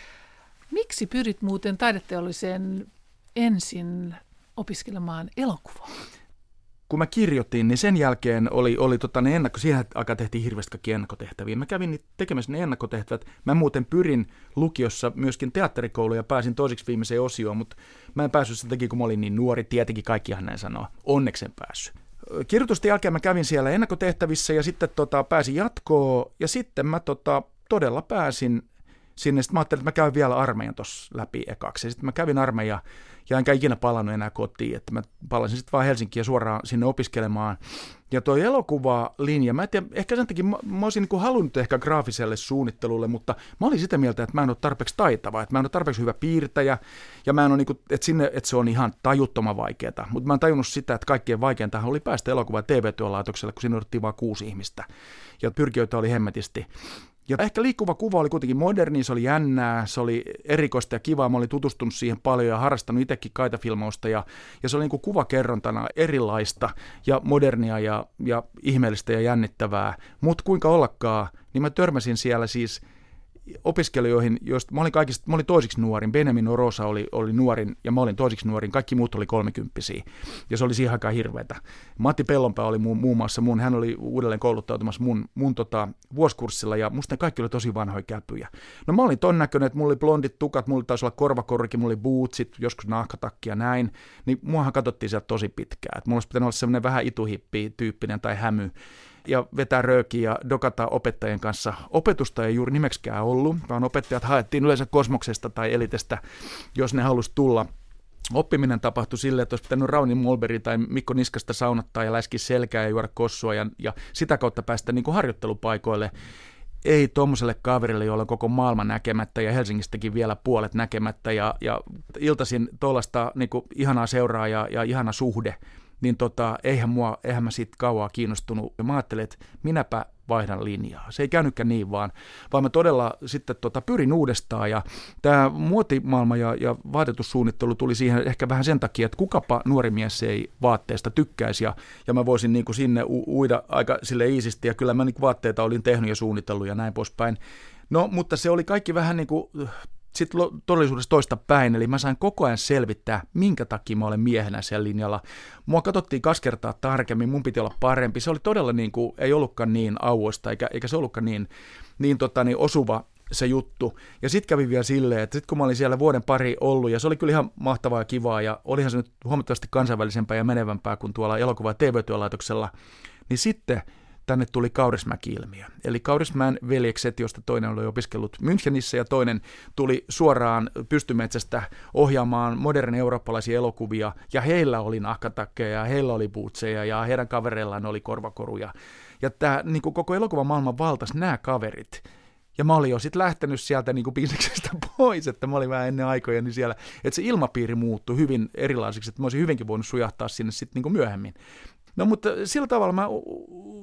miksi pyrit muuten taideteolliseen ensin opiskelemaan elokuvaa? Kun mä kirjoitin, niin sen jälkeen oli, oli tota ne ennakko, siihen aikaan tehtiin hirveästi kaikki ennakkotehtäviä. Mä kävin tekemässä ne ennakkotehtävät. Mä muuten pyrin lukiossa myöskin teatterikouluun ja pääsin toiseksi viimeiseen osioon, mutta mä en päässyt sen takia, kun mä olin niin nuori. Tietenkin kaikkihan näin sanoo. Onneksi en päässyt kirjoitusten jälkeen mä kävin siellä ennakkotehtävissä ja sitten tota, pääsin jatkoon ja sitten mä tota, todella pääsin sinne. Sitten mä ajattelin, että mä käyn vielä armeijan tuossa läpi ekaksi. Sitten mä kävin armeija ja enkä ikinä palannut enää kotiin, että mä palasin sitten vaan Helsinkiin suoraan sinne opiskelemaan. Ja toi elokuva-linja, mä en tiedä, ehkä sen takia mä, mä olisin niin halunnut ehkä graafiselle suunnittelulle, mutta mä olin sitä mieltä, että mä en ole tarpeeksi taitava, että mä en ole tarpeeksi hyvä piirtäjä, ja mä en ole niin kuin, että, sinne, että se on ihan tajuttoman vaikeaa. Mutta mä oon tajunnut sitä, että kaikkein vaikeinta oli päästä elokuva- ja TV-työlaitokselle, kun siinä odottiin vain kuusi ihmistä, ja pyrkijöitä oli hemmetisti. Ja ehkä liikkuva kuva oli kuitenkin moderni, se oli jännää, se oli erikoista ja kivaa. Mä olin tutustunut siihen paljon ja harrastanut itsekin kaitafilmausta ja, ja se oli niin kuin kuvakerrontana erilaista ja modernia ja, ja ihmeellistä ja jännittävää. Mutta kuinka ollakaan, niin mä törmäsin siellä siis – opiskelijoihin, joista mä olin, kaikista, mä olin toisiksi nuorin, Benjamin Orosa oli, oli nuorin ja mä olin toisiksi nuorin, kaikki muut oli kolmikymppisiä ja se oli siihen aikaan hirveätä. Matti Pellonpää oli mu, muun muassa mun, hän oli uudelleen kouluttautumassa mun, mun tota, vuosikurssilla ja musta ne kaikki oli tosi vanhoja käpyjä. No mä olin ton näköinen, että mulla oli blondit tukat, mulla taisi olla korvakorki, mulla oli bootsit, joskus nahkatakki ja näin, niin muahan katsottiin sieltä tosi pitkään, että mulla olisi pitänyt olla semmoinen vähän ituhippi tyyppinen tai hämy ja vetää röökiä ja dokata opettajien kanssa. Opetusta ei juuri nimeksikään ollut, vaan opettajat haettiin yleensä kosmoksesta tai elitestä, jos ne halusi tulla. Oppiminen tapahtui silleen, että olisi pitänyt Rauni Mulberi tai Mikko Niskasta saunattaa ja läski selkää ja juoda kossua ja, ja sitä kautta päästä niin kuin harjoittelupaikoille ei tuommoiselle kaverille, jolla on koko maailma näkemättä ja Helsingistäkin vielä puolet näkemättä ja, ja iltaisin tuollaista niin ihanaa seuraa ja, ja ihana suhde niin tota, eihän, mua, eihän mä siitä kauaa kiinnostunut. Ja mä ajattelin, että minäpä vaihdan linjaa. Se ei käynytkään niin vaan, vaan mä todella sitten tota, pyrin uudestaan ja tämä muotimaailma ja, ja vaatetussuunnittelu tuli siihen ehkä vähän sen takia, että kukapa nuori mies ei vaatteesta tykkäisi ja, ja mä voisin niin kuin sinne u- uida aika sille iisisti ja kyllä mä niin vaatteita olin tehnyt ja suunnitellut ja näin poispäin. No, mutta se oli kaikki vähän niin kuin sitten todellisuudessa toista päin, eli mä sain koko ajan selvittää, minkä takia mä olen miehenä siellä linjalla. Mua katsottiin kaksi kertaa tarkemmin, mun piti olla parempi. Se oli todella niin kuin, ei ollutkaan niin auosta, eikä, eikä se ollutkaan niin, niin, tota, niin osuva se juttu. Ja sitten kävi vielä silleen, että sitten kun mä olin siellä vuoden pari ollut, ja se oli kyllä ihan mahtavaa ja kivaa, ja olihan se nyt huomattavasti kansainvälisempää ja menevämpää kuin tuolla elokuva- ja TV-työlaitoksella, niin sitten tänne tuli Kaurismäki-ilmiö. Eli Kaurismäen veljekset, josta toinen oli opiskellut Münchenissä ja toinen tuli suoraan pystymetsästä ohjaamaan modernin eurooppalaisia elokuvia. Ja heillä oli nahkatakkeja ja heillä oli bootseja ja heidän kavereillaan oli korvakoruja. Ja tämä niin koko elokuvan maailman valtas nämä kaverit. Ja mä olin jo sitten lähtenyt sieltä niin bisneksestä pois, että mä olin vähän ennen aikoja niin siellä, että se ilmapiiri muuttui hyvin erilaiseksi, että mä olisin hyvinkin voinut sujahtaa sinne sitten niin myöhemmin. No mutta sillä tavalla mä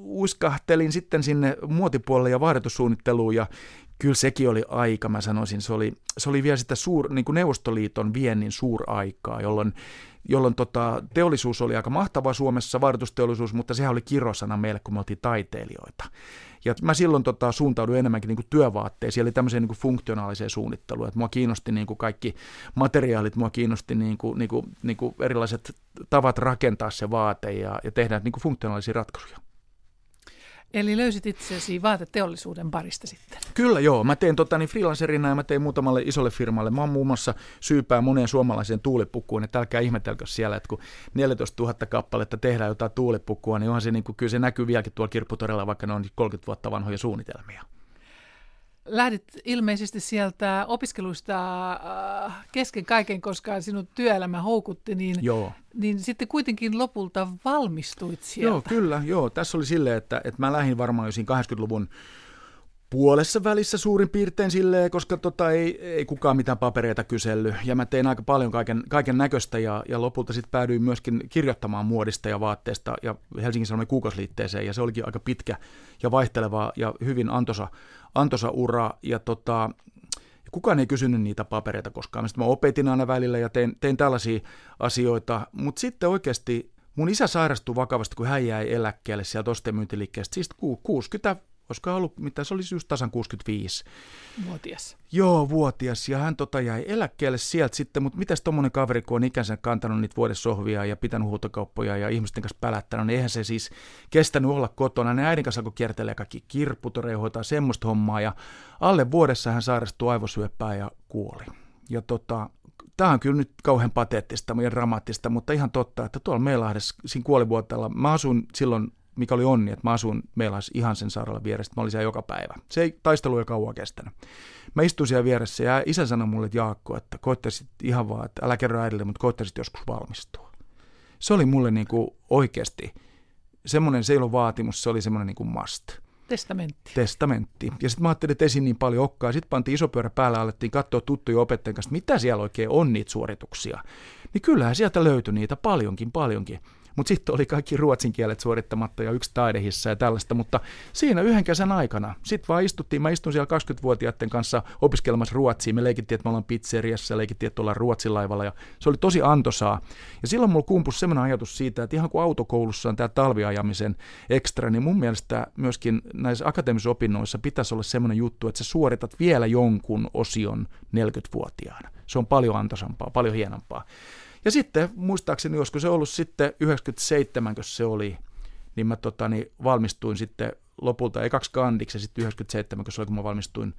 uskahtelin sitten sinne muotipuolelle ja vaihdotussuunnitteluun ja kyllä sekin oli aika, mä sanoisin, se oli, se oli vielä sitä suur, niin kuin Neuvostoliiton viennin suuraikaa, jolloin, jolloin tota, teollisuus oli aika mahtava Suomessa, vaihdotusteollisuus, mutta sehän oli kirosana meille, kun me oltiin taiteilijoita. Ja mä silloin tota, suuntauduin enemmänkin niin työvaatteisiin, eli tämmöiseen niin funktionaaliseen suunnitteluun. Että mua kiinnosti niin kuin kaikki materiaalit, mua kiinnosti niin kuin, niin kuin, niin kuin erilaiset tavat rakentaa se vaate ja, ja tehdä niin kuin funktionaalisia ratkaisuja. Eli löysit itsesi vaateteollisuuden parista sitten? Kyllä joo. Mä tein tota, niin freelancerina ja mä tein muutamalle isolle firmalle. Mä oon muun muassa syypää moneen suomalaiseen tuulipukkuun, että älkää ihmetelkö siellä, että kun 14 000 kappaletta tehdään jotain tuulipukkua, niin onhan se niin kuin, kyllä se näkyy vieläkin tuolla kirpputorilla, vaikka ne on 30 vuotta vanhoja suunnitelmia lähdit ilmeisesti sieltä opiskeluista äh, kesken kaiken, koska sinut työelämä houkutti, niin, joo. niin sitten kuitenkin lopulta valmistuit sieltä. Joo, kyllä. Joo. Tässä oli silleen, että, että mä lähdin varmaan jo siinä 80-luvun puolessa välissä suurin piirtein silleen, koska tota, ei, ei kukaan mitään papereita kysellyt. Ja mä tein aika paljon kaiken, kaiken näköistä ja, ja lopulta sitten päädyin myöskin kirjoittamaan muodista ja vaatteesta ja Helsingin Sanomien kuukausliitteeseen. Ja se olikin aika pitkä ja vaihteleva ja hyvin antoisa, antoisa ura. Ja tota, kukaan ei kysynyt niitä papereita koskaan. Sitten mä opetin aina välillä ja tein, tein tällaisia asioita. Mutta sitten oikeasti mun isä sairastui vakavasti, kun hän jäi eläkkeelle sieltä ostemyyntiliikkeestä. Siis 60 olisiko ollut, mitä se olisi just tasan 65. Vuotias. Joo, vuotias. Ja hän tota jäi eläkkeelle sieltä sitten, mutta mitäs tuommoinen kaveri, kun on ikänsä kantanut niitä vuodessohvia ja pitänyt huutokauppoja ja ihmisten kanssa pälättänyt, niin eihän se siis kestänyt olla kotona. Ne äidin kanssa, kun kiertelee kaikki kirpputoreja, hoitaa semmoista hommaa ja alle vuodessa hän sairastui aivosyöppää ja kuoli. Ja tota, Tämä on kyllä nyt kauhean pateettista ja dramaattista, mutta ihan totta, että tuolla Meilahdessa siinä kuolivuotella, mä asuin silloin mikä oli onni, että mä asun meillä ihan sen sairaalan vieressä, mä olin siellä joka päivä. Se ei taistelu ei kauan kestänyt. Mä istuin siellä vieressä ja isä sanoi mulle, että Jaakko, että koittaisit ihan vaan, että älä kerro äidille, mutta koittaisit joskus valmistua. Se oli mulle niin kuin oikeasti semmoinen, se ei ollut vaatimus, se oli semmoinen niin kuin must. Testamentti. Testamentti. Ja sitten mä ajattelin, että ei niin paljon okkaa. Sitten pantiin iso pyörä päällä, alettiin katsoa tuttuja opettajien kanssa, mitä siellä oikein on niitä suorituksia. Niin kyllähän sieltä löytyi niitä paljonkin, paljonkin. Mutta sitten oli kaikki ruotsin kielet suorittamatta ja yksi taidehissa ja tällaista, mutta siinä yhden kesän aikana, sitten vaan istuttiin, mä istun siellä 20-vuotiaiden kanssa opiskelemassa ruotsia, me leikittiin, että me ollaan pizzeriassa, leikittiin, että ollaan Ruotsin laivalla ja se oli tosi antosaa. Ja silloin mulla kumpus semmoinen ajatus siitä, että ihan kuin autokoulussa on tämä talviajamisen ekstra, niin mun mielestä myöskin näissä akateemisissa opinnoissa pitäisi olla semmoinen juttu, että sä suoritat vielä jonkun osion 40-vuotiaana. Se on paljon antoisampaa, paljon hienompaa. Ja sitten muistaakseni, olisiko se ollut sitten 97, kun se oli, niin mä tota, niin valmistuin sitten lopulta, ei kaksi kandiksi, ja sitten 97, kun se oli, kun mä valmistuin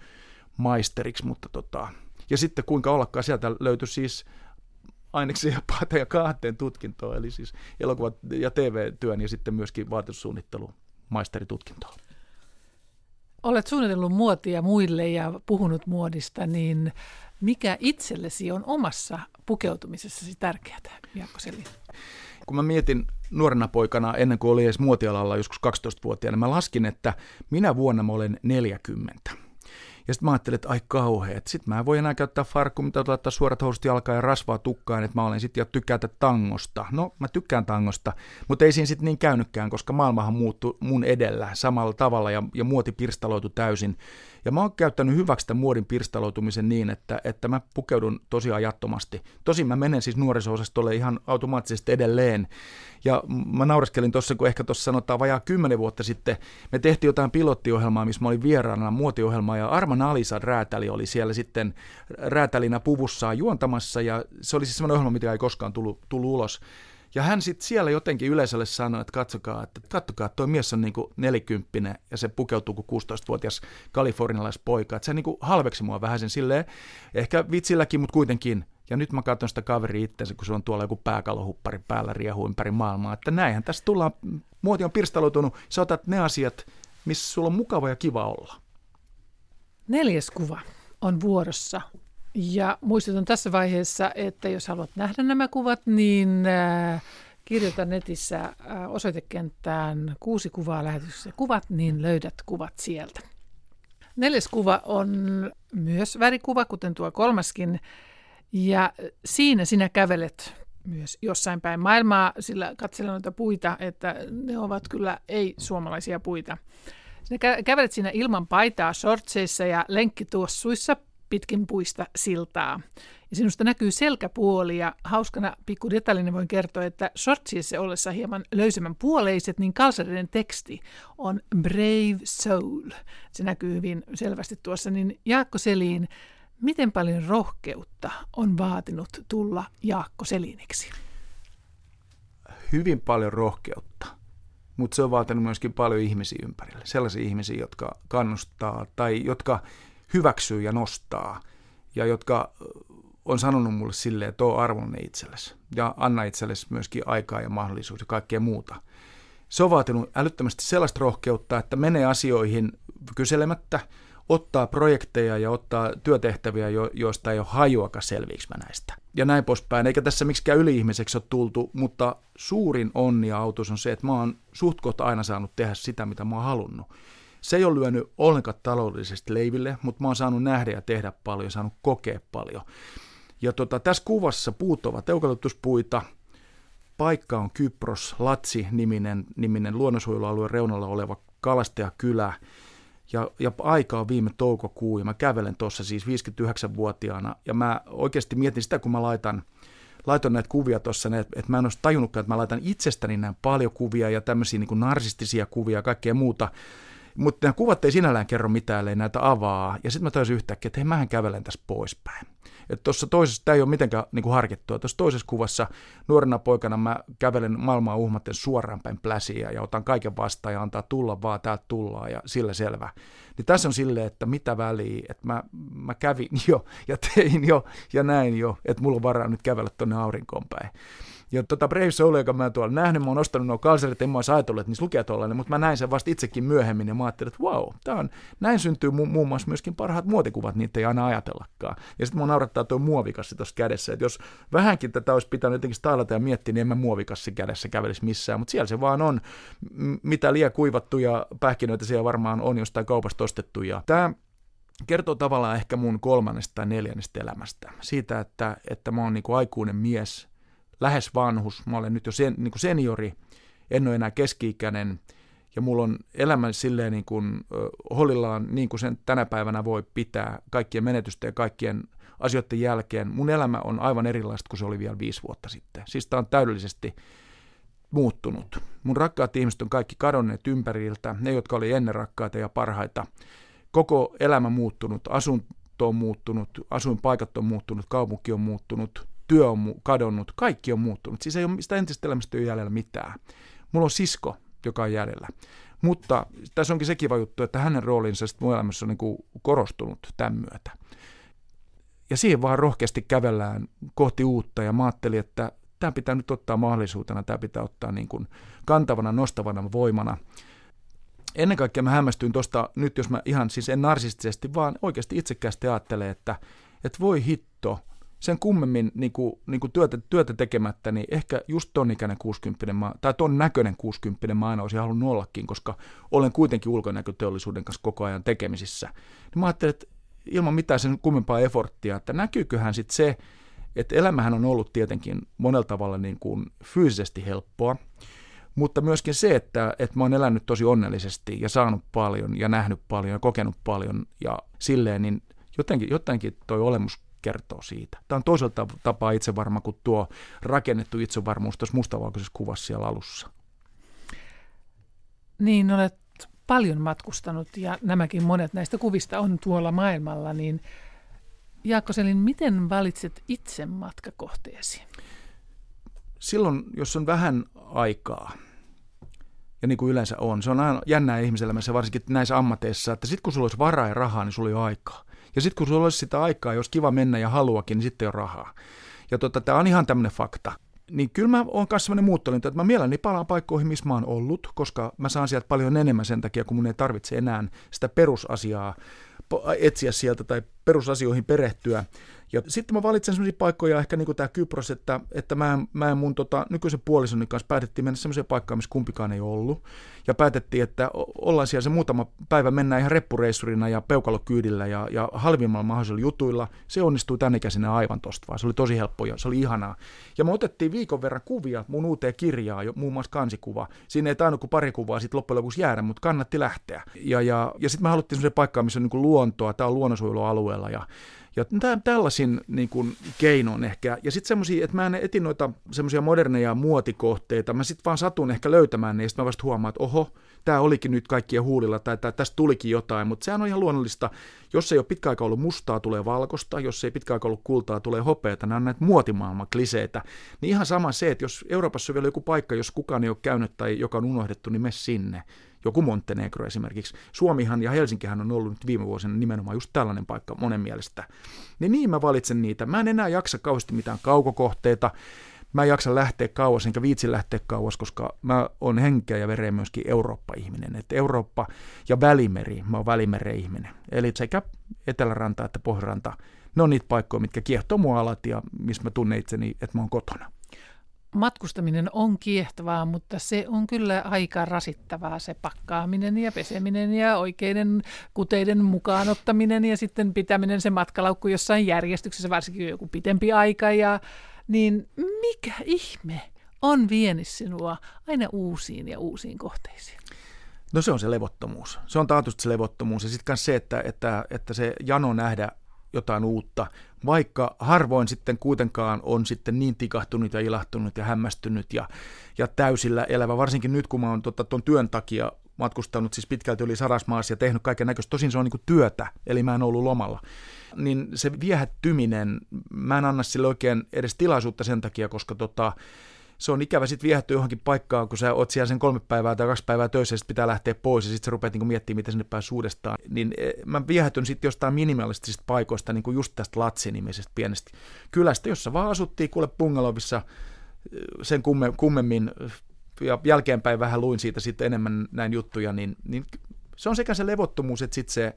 maisteriksi, mutta tota, ja sitten kuinka ollakaan, sieltä löytyi siis aineksi ja ja kahteen tutkintoon, eli siis elokuva- ja TV-työn ja sitten myöskin vaatetussuunnittelu maisteritutkintoon. Olet suunnitellut muotia muille ja puhunut muodista, niin mikä itsellesi on omassa pukeutumisessasi tärkeää, Jaakko Selin? Kun mä mietin nuorena poikana, ennen kuin oli edes muotialalla joskus 12-vuotiaana, mä laskin, että minä vuonna mä olen 40. Ja sitten mä ajattelin, että ai kauheet. Sitten mä en voi enää käyttää farkku, mitä laittaa suorat housut jalkaan ja rasvaa tukkaan, että mä olen sitten jo tykätä tangosta. No, mä tykkään tangosta, mutta ei siinä sitten niin käynytkään, koska maailmahan muuttui mun edellä samalla tavalla ja, ja muoti pirstaloitu täysin. Ja mä oon käyttänyt hyväksi tämän muodin pirstaloitumisen niin, että, että mä pukeudun tosi ajattomasti. Tosin mä menen siis nuoriso-osastolle ihan automaattisesti edelleen. Ja mä naureskelin tuossa, kun ehkä tuossa sanotaan vajaa kymmenen vuotta sitten, me tehtiin jotain pilottiohjelmaa, missä mä olin vieraana muotiohjelmaa, ja Arman Alisan räätäli oli siellä sitten räätälinä puvussaan juontamassa, ja se oli siis semmoinen ohjelma, mitä ei koskaan tullut, tullut ulos. Ja hän sitten siellä jotenkin yleisölle sanoi, että katsokaa, että katsokaa, tuo mies on niinku nelikymppinen ja se pukeutuu kuin 16-vuotias kalifornialaispoika. Että se niinku halveksi mua vähän sen silleen, ehkä vitsilläkin, mutta kuitenkin. Ja nyt mä katson sitä kaveri itsensä, kun se on tuolla joku pääkalohuppari päällä riehuu ympäri maailmaa. Että näinhän tässä tullaan, muoti on pirstaloitunut, sä otat ne asiat, missä sulla on mukava ja kiva olla. Neljäs kuva on vuorossa. Ja muistutan tässä vaiheessa, että jos haluat nähdä nämä kuvat, niin äh, kirjoita netissä äh, osoitekenttään kuusi kuvaa lähetyksessä kuvat, niin löydät kuvat sieltä. Neljäs kuva on myös värikuva, kuten tuo kolmaskin. Ja siinä sinä kävelet myös jossain päin maailmaa, sillä katselen noita puita, että ne ovat kyllä ei-suomalaisia puita. Sinä kävelet siinä ilman paitaa, shortseissa ja lenkkituossuissa pitkin puista siltaa. Ja sinusta näkyy selkäpuoli ja hauskana pikku detaljina voin kertoa, että shortsiissa ollessa hieman löysemmän puoleiset, niin kalsareiden teksti on Brave Soul. Se näkyy hyvin selvästi tuossa, niin Jaakko Seliin, miten paljon rohkeutta on vaatinut tulla Jaakko Seliniksi? Hyvin paljon rohkeutta, mutta se on vaatinut myöskin paljon ihmisiä ympärille. Sellaisia ihmisiä, jotka kannustaa tai jotka hyväksyy ja nostaa ja jotka on sanonut mulle silleen, että ole arvollinen itsellesi ja anna itsellesi myöskin aikaa ja mahdollisuus ja kaikkea muuta. Se on vaatinut älyttömästi sellaista rohkeutta, että menee asioihin kyselemättä, ottaa projekteja ja ottaa työtehtäviä, jo, joista ei ole hajuakaan selviiksi mä näistä. Ja näin poispäin. Eikä tässä miksikään yli-ihmiseksi ole tultu, mutta suurin onni ja autus on se, että mä oon suht aina saanut tehdä sitä, mitä mä oon halunnut. Se ei ole lyönyt ollenkaan taloudellisesti leiville, mutta mä oon saanut nähdä ja tehdä paljon, saanut kokea paljon. Ja tota, tässä kuvassa puut ovat eukalyptuspuita, paikka on Kypros, Latsi-niminen niminen luonnonsuojelualueen reunalla oleva kalastajakylä, ja, ja aika on viime toukokuu, ja mä kävelen tuossa siis 59-vuotiaana, ja mä oikeasti mietin sitä, kun mä laitan, laitan näitä kuvia tuossa, että mä en olisi tajunnutkaan, että mä laitan itsestäni näin paljon kuvia ja tämmöisiä niin narsistisia kuvia ja kaikkea muuta, mutta nämä kuvat ei sinällään kerro mitään, ellei näitä avaa. Ja sitten mä tajusin yhtäkkiä, että hei, mähän kävelen tässä poispäin. Että tuossa toisessa, tämä ei ole mitenkään niin kuin harkittua, tuossa toisessa kuvassa nuorena poikana mä kävelen maailmaa uhmatten suoraan päin pläsiä ja otan kaiken vastaan ja antaa tulla vaan, täältä tullaan ja sillä selvä. Niin tässä on silleen, että mitä väliä, että mä, mä kävin jo ja tein jo ja näin jo, että mulla on varaa nyt kävellä tuonne aurinkoon päin. Ja tota Brave Soul, joka mä tuolla nähnyt, mä oon ostanut nuo kalsarit, en mä olisi ajatellut, että niissä lukee tuollainen, mutta mä näin sen vasta itsekin myöhemmin ja mä ajattelin, että wow, tää on, näin syntyy mu- muun muassa myöskin parhaat muotikuvat, niitä ei aina ajatellakaan. Ja sitten mä naurattaa tuo muovikassi tuossa kädessä, että jos vähänkin tätä olisi pitänyt jotenkin stylata ja miettiä, niin en mä muovikassi kädessä kävelisi missään, mutta siellä se vaan on, mitä liian kuivattuja pähkinöitä siellä varmaan on jostain kaupasta ostettu. Ja tämä kertoo tavallaan ehkä mun kolmannesta tai neljännestä elämästä. Siitä, että, että mä oon niin aikuinen mies, lähes vanhus, mä olen nyt jo sen, niin kuin seniori, en ole enää keski-ikäinen, ja mulla on elämä silleen niin kuin holillaan niin kuin sen tänä päivänä voi pitää kaikkien menetysten ja kaikkien asioiden jälkeen. Mun elämä on aivan erilaista kuin se oli vielä viisi vuotta sitten. Siis tämä on täydellisesti muuttunut. Mun rakkaat ihmiset on kaikki kadonneet ympäriltä, ne jotka oli ennen rakkaita ja parhaita. Koko elämä muuttunut, asunto on muuttunut, asuinpaikat on muuttunut, kaupunki on muuttunut, työ on kadonnut, kaikki on muuttunut. Siis ei ole sitä entistä elämästä ei ole jäljellä mitään. Mulla on sisko, joka on jäljellä. Mutta tässä onkin se kiva juttu, että hänen roolinsa mun elämässä on niin kuin korostunut tämän myötä. Ja siihen vaan rohkeasti kävellään kohti uutta ja mä ajattelin, että tämä pitää nyt ottaa mahdollisuutena, tämä pitää ottaa niin kuin kantavana, nostavana voimana. Ennen kaikkea mä hämmästyin tuosta nyt, jos mä ihan siis en narsistisesti, vaan oikeasti itsekkäästi ajattelen, että, että voi hitto, sen kummemmin niin kuin, niin kuin työtä, työtä tekemättä, niin ehkä just ton ikäinen 60 mä, tai ton näköinen 60 mä aina olisin halunnut ollakin, koska olen kuitenkin ulkonäköteollisuuden kanssa koko ajan tekemisissä. Niin mä ajattelin, että ilman mitään sen kummempaa eforttia, että näkyyköhän sitten se, että elämähän on ollut tietenkin monella tavalla niin kuin fyysisesti helppoa, mutta myöskin se, että, että mä oon elänyt tosi onnellisesti ja saanut paljon ja nähnyt paljon ja kokenut paljon ja silleen, niin jotenkin, jotenkin toi olemus kertoo siitä. Tämä on toiselta tapaa itsevarma kuin tuo rakennettu itsevarmuus tuossa mustavalkoisessa kuvassa siellä alussa. Niin, olet paljon matkustanut ja nämäkin monet näistä kuvista on tuolla maailmalla, niin Jaakko Selin, miten valitset itse matkakohteesi? Silloin, jos on vähän aikaa, ja niin kuin yleensä on, se on aina jännää ihmiselämässä, varsinkin näissä ammateissa, että sitten kun sulla olisi varaa ja rahaa, niin sulla ei ole aikaa. Ja sitten kun sulla olisi sitä aikaa, jos kiva mennä ja haluakin, niin sitten on rahaa. Ja tota, tämä on ihan tämmöinen fakta. Niin kyllä mä oon kanssa sellainen muuttolinta, että mä mielelläni palaan paikkoihin, missä mä oon ollut, koska mä saan sieltä paljon enemmän sen takia, kun mun ei tarvitse enää sitä perusasiaa etsiä sieltä tai perusasioihin perehtyä. Ja sitten mä valitsen sellaisia paikkoja, ehkä niin kuin tämä Kypros, että, että mä, mä mun tota, nykyisen puolisoni kanssa päätettiin mennä sellaiseen paikkaan, missä kumpikaan ei ollut. Ja päätettiin, että ollaan siellä se muutama päivä, mennään ihan reppureissurina ja peukalokyydillä ja, ja halvimmalla mahdollisilla jutuilla. Se onnistui tänne ikäisenä aivan tosta vaan. Se oli tosi helppo ja se oli ihanaa. Ja me otettiin viikon verran kuvia mun uuteen kirjaan, jo, muun muassa kansikuva. Siinä ei tainnut kuin pari kuvaa sitten loppujen lopuksi jäädä, mutta kannatti lähteä. Ja, ja, ja sitten me haluttiin sellaisen paikkaan, missä on niin kuin luontoa, tämä on luonnonsuojelualueella ja ja tällaisin niin kuin, keinoin ehkä. Ja sitten semmoisia, että mä en etin noita semmoisia moderneja muotikohteita, mä sitten vaan satun ehkä löytämään ne, ja sitten mä vasta huomaan, että oho, tämä olikin nyt kaikkien huulilla, tai tästä tulikin jotain, mutta sehän on ihan luonnollista. Jos ei ole pitkä aika ollut mustaa, tulee valkosta, jos ei pitkä aika ollut kultaa, tulee hopeata, nämä on näitä muotimaailman kliseitä. Niin ihan sama se, että jos Euroopassa on vielä joku paikka, jos kukaan ei ole käynyt tai joka on unohdettu, niin me sinne joku Montenegro esimerkiksi. Suomihan ja Helsinkihän on ollut nyt viime vuosina nimenomaan just tällainen paikka monen mielestä. Niin niin mä valitsen niitä. Mä en enää jaksa kauheasti mitään kaukokohteita. Mä en jaksa lähteä kauas, enkä viitsi lähteä kauas, koska mä oon henkeä ja vereä myöskin Eurooppa-ihminen. Että Eurooppa ja Välimeri, mä oon Välimeren ihminen. Eli sekä Eteläranta että Pohjuranta, ne on niitä paikkoja, mitkä kiehtoo mua alat ja missä mä tunnen itseni, että mä oon kotona matkustaminen on kiehtovaa, mutta se on kyllä aika rasittavaa se pakkaaminen ja peseminen ja oikeiden kuteiden mukaanottaminen ja sitten pitäminen se matkalaukku jossain järjestyksessä, varsinkin joku pitempi aika. Ja, niin mikä ihme on vienyt sinua aina uusiin ja uusiin kohteisiin? No se on se levottomuus. Se on taatusti se levottomuus ja sitten se, että, että, että se jano nähdä jotain uutta, vaikka harvoin sitten kuitenkaan on sitten niin tikahtunut ja ilahtunut ja hämmästynyt ja, ja täysillä elävä, varsinkin nyt kun mä oon tota, tuon työn takia matkustanut siis pitkälti yli sarasmaassa ja tehnyt kaiken näköistä, tosin se on niin työtä, eli mä en ollut lomalla, niin se viehättyminen, mä en anna sille oikein edes tilaisuutta sen takia, koska tota, se on ikävä sitten viehättyä johonkin paikkaan, kun sä oot siellä sen kolme päivää tai kaksi päivää töissä ja pitää lähteä pois ja sitten sä rupeat niinku miettimään, miten sinne pääsee uudestaan. Niin e, mä viehätyn sitten jostain minimalistisista paikoista, niin kuin just tästä Latsi-nimisestä pienestä kylästä, jossa vaan asuttiin kuule bungalovissa e, sen kumme, kummemmin ja jälkeenpäin vähän luin siitä sitten enemmän näin juttuja, niin, niin se on sekä se levottomuus, että sitten se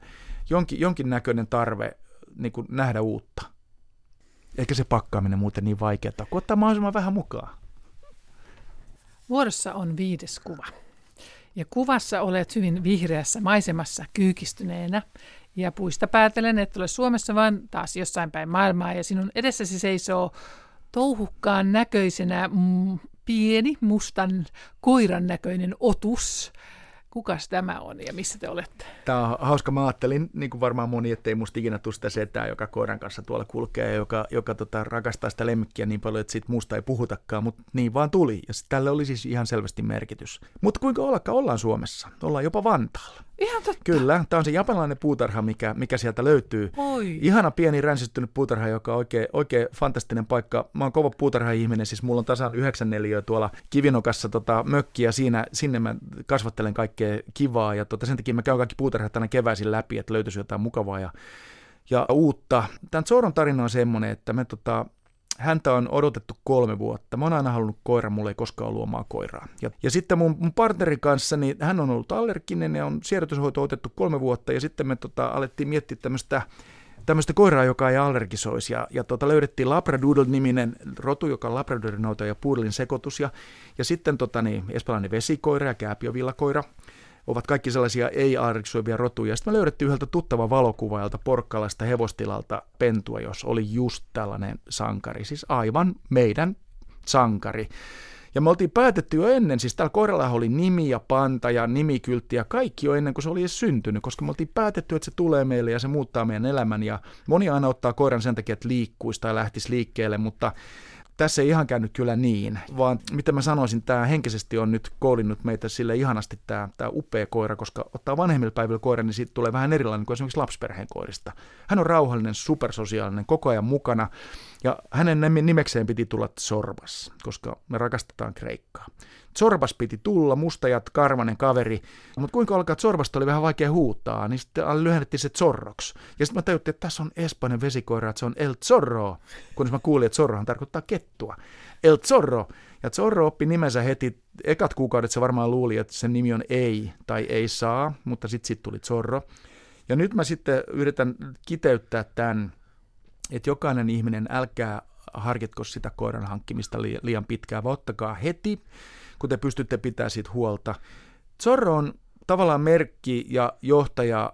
jonkin, jonkinnäköinen tarve niin kuin nähdä uutta. Eikä se pakkaaminen muuten niin vaikeaa, kun ottaa mahdollisimman vähän mukaan. Vuorossa on viides kuva. Ja kuvassa olet hyvin vihreässä maisemassa kyykistyneenä. Ja puista päätelen, että ole Suomessa, vaan taas jossain päin maailmaa. Ja sinun edessäsi seisoo touhukkaan näköisenä mm, pieni mustan koiran näköinen otus, Kukas tämä on ja missä te olette? Tämä on hauska. Mä ajattelin, niin kuin varmaan moni, ettei musta ikinä tule sitä setää, joka koiran kanssa tuolla kulkee ja joka, joka tota, rakastaa sitä lemmikkiä niin paljon, että siitä musta ei puhutakaan, mutta niin vaan tuli. Ja tälle oli siis ihan selvästi merkitys. Mutta kuinka ollakaan ollaan Suomessa? Ollaan jopa Vantaalla. Ihan totta. Kyllä, tämä on se japanilainen puutarha, mikä, mikä sieltä löytyy. Oi. Ihana pieni ränsistynyt puutarha, joka on oikein, oikein fantastinen paikka. Mä oon kova puutarha-ihminen, siis mulla on tasan yhdeksän neliöä tuolla Kivinokassa tota, mökkiä, siinä, sinne mä kasvattelen kaikkea kivaa ja tota, sen takia mä käyn kaikki puutarhat tänä keväisin läpi, että löytyisi jotain mukavaa ja, ja uutta. Tämän Zoron tarina on semmoinen, että me tota, häntä on odotettu kolme vuotta. Mä oon aina halunnut koiran, mulla ei koskaan ollut omaa koiraa. Ja, ja sitten mun, mun partnerin kanssa, niin hän on ollut allerginen ja on siirrytyshoito otettu kolme vuotta. Ja sitten me tota, alettiin miettiä tämmöistä tämmöistä koiraa, joka ei allergisoisi. Ja, ja tota, löydettiin Labradoodle-niminen rotu, joka on Labradoodin ja puudelin sekoitus. Ja, ja sitten tota, niin, espanjalainen vesikoira ja kääpiovillakoira ovat kaikki sellaisia ei-aariksuivia rotuja. Sitten me löydettiin yhdeltä tuttava valokuvaajalta Porkkalasta hevostilalta pentua, jos oli just tällainen sankari, siis aivan meidän sankari. Ja me oltiin päätetty jo ennen, siis täällä koiralla oli nimi ja panta ja nimikyltti ja kaikki jo ennen kuin se oli edes syntynyt, koska me oltiin päätetty, että se tulee meille ja se muuttaa meidän elämän. Ja moni aina ottaa koiran sen takia, että liikkuisi tai lähtisi liikkeelle, mutta tässä ei ihan käynyt kyllä niin, vaan mitä mä sanoisin, tämä henkisesti on nyt koulinnut meitä sille ihanasti tämä, tämä upea koira, koska ottaa vanhemmilla päivillä koira, niin siitä tulee vähän erilainen kuin esimerkiksi lapsiperheen koirista. Hän on rauhallinen, supersosiaalinen, koko ajan mukana, ja hänen nimekseen piti tulla Sorbas, koska me rakastetaan Kreikkaa. Sorbas piti tulla, mustajat, karvanen kaveri, mutta kuinka alkaa, että Sorbasta oli vähän vaikea huutaa, niin sitten lyhennettiin se Zorroks. Ja sitten mä tajuttiin, että tässä on espanjan vesikoira, että se on El Zorro, kunnes mä kuulin, että Zorrohan tarkoittaa kettua. El Zorro. Ja Zorro oppi nimensä heti, ekat kuukaudet se varmaan luuli, että sen nimi on ei tai ei saa, mutta sitten sit tuli Zorro. Ja nyt mä sitten yritän kiteyttää tämän, että jokainen ihminen, älkää harkitko sitä koiran hankkimista liian pitkään, vaan ottakaa heti kun te pystytte pitämään siitä huolta. Zorro on tavallaan merkki ja johtaja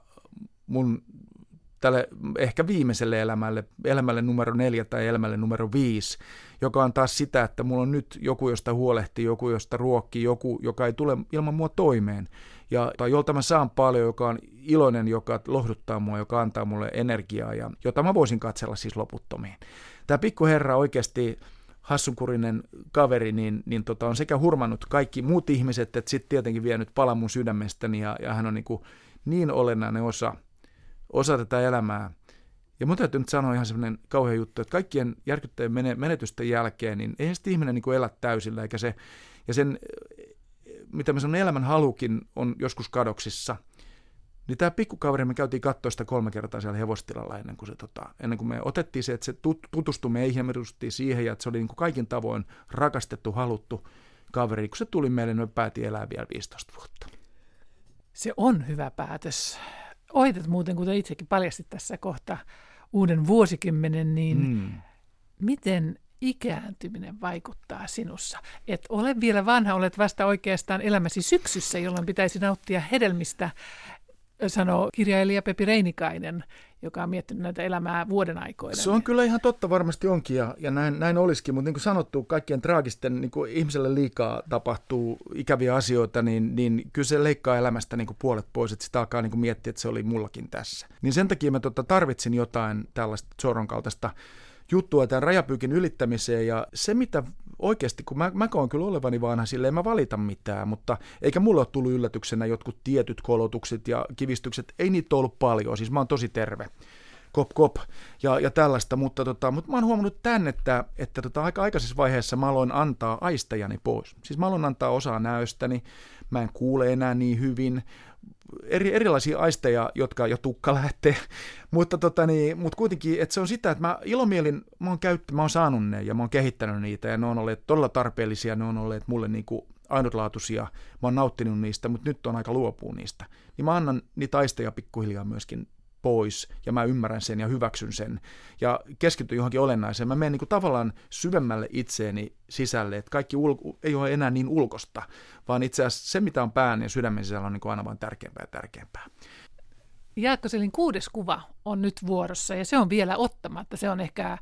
mun tälle ehkä viimeiselle elämälle, elämälle numero neljä tai elämälle numero viisi, joka on taas sitä, että mulla on nyt joku, josta huolehtii, joku, josta ruokkii, joku, joka ei tule ilman mua toimeen. Ja tai jolta mä saan paljon, joka on iloinen, joka lohduttaa mua, joka antaa mulle energiaa ja jota mä voisin katsella siis loputtomiin. Tämä pikkuherra oikeasti hassunkurinen kaveri, niin, niin tota, on sekä hurmannut kaikki muut ihmiset, että sitten tietenkin vienyt pala mun sydämestäni, ja, ja hän on niin, kuin niin olennainen osa, osa tätä elämää. Ja mun täytyy nyt sanoa ihan semmoinen kauhean juttu, että kaikkien järkyttäjien menetysten jälkeen, niin ei sitten ihminen niin elä täysillä, eikä se, ja sen, mitä mä sanon, elämän halukin on joskus kadoksissa – niin tämä pikkukaveri, me käytiin katsoa sitä kolme kertaa siellä hevostilalla ennen kuin, se, tota, ennen kuin me otettiin se, että se tutustui meihin ja me tutustui siihen ja että se oli niin kuin kaikin tavoin rakastettu, haluttu kaveri. Kun se tuli meille, niin me päätin elää vielä 15 vuotta. Se on hyvä päätös. Ohitat muuten, kuten itsekin paljastit tässä kohta uuden vuosikymmenen, niin mm. miten ikääntyminen vaikuttaa sinussa. Et ole vielä vanha, olet vasta oikeastaan elämäsi syksyssä, jolloin pitäisi nauttia hedelmistä sanoo kirjailija Pepi Reinikainen, joka on miettinyt näitä elämää vuoden aikoina. Se on kyllä ihan totta, varmasti onkin ja, ja näin, näin olisikin, mutta niin kuin sanottu, kaikkien traagisten, niin kuin ihmiselle liikaa tapahtuu ikäviä asioita, niin, niin kyllä se leikkaa elämästä niin kuin puolet pois, että sitä alkaa niin kuin miettiä, että se oli mullakin tässä. Niin sen takia mä tota, tarvitsin jotain tällaista Zoron kaltaista juttua tämän rajapyykin ylittämiseen ja se mitä oikeasti, kun mä, mä koen kyllä olevani vanha, silleen mä valita mitään, mutta eikä mulle ole tullut yllätyksenä jotkut tietyt kolotukset ja kivistykset, ei niitä ollut paljon, siis mä oon tosi terve. Kop kop. Ja, ja tällaista, mutta, tota, mutta mä oon huomannut tämän, että, että tota, aika aikaisessa vaiheessa mä aloin antaa aistajani pois. Siis mä aloin antaa osaa näöstäni, mä en kuule enää niin hyvin, eri, erilaisia aisteja, jotka jo tukka lähtee, mutta, tota niin, mutta kuitenkin, että se on sitä, että mä ilomielin, mä oon, käyttä, mä oon saanut ne ja mä oon kehittänyt niitä ja ne on olleet todella tarpeellisia, ne on olleet mulle niin kuin ainutlaatuisia, mä oon nauttinut niistä, mutta nyt on aika luopua niistä. Niin mä annan niitä aisteja pikkuhiljaa myöskin pois ja mä ymmärrän sen ja hyväksyn sen ja keskityn johonkin olennaiseen. Mä menen niin kuin tavallaan syvemmälle itseeni sisälle, että kaikki ulko, ei ole enää niin ulkosta, vaan itse asiassa se, mitä on pään ja sydämen sisällä on niin kuin aina vain tärkeämpää ja tärkeämpää. Jaakko Selin kuudes kuva on nyt vuorossa ja se on vielä ottamatta. Se on ehkä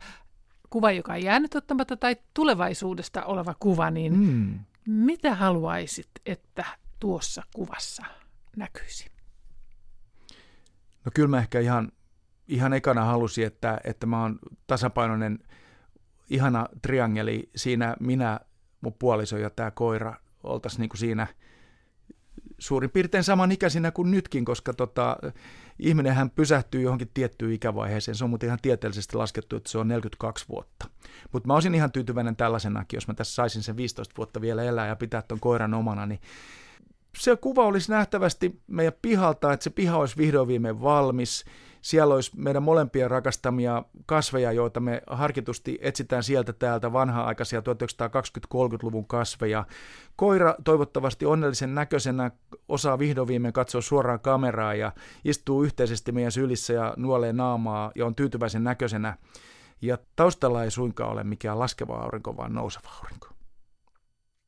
kuva, joka on jäänyt ottamatta tai tulevaisuudesta oleva kuva, niin mm. mitä haluaisit, että tuossa kuvassa näkyisi? No kyllä mä ehkä ihan, ihan ekana halusin, että, että mä oon tasapainoinen ihana triangeli. Siinä minä, mun puoliso ja tämä koira oltaisiin niin siinä suurin piirtein saman ikäisinä kuin nytkin, koska tota, ihminenhän pysähtyy johonkin tiettyyn ikävaiheeseen. Se on muuten ihan tieteellisesti laskettu, että se on 42 vuotta. Mutta mä olisin ihan tyytyväinen tällaisenakin, jos mä tässä saisin sen 15 vuotta vielä elää ja pitää ton koiran omana, niin se kuva olisi nähtävästi meidän pihalta, että se piha olisi vihdoin viimein valmis. Siellä olisi meidän molempien rakastamia kasveja, joita me harkitusti etsitään sieltä täältä vanha-aikaisia 1920-30-luvun kasveja. Koira toivottavasti onnellisen näköisenä osaa vihdoin viimein katsoa suoraan kameraa ja istuu yhteisesti meidän sylissä ja nuolee naamaa ja on tyytyväisen näköisenä. Ja taustalla ei suinkaan ole mikään laskeva aurinko, vaan nouseva aurinko.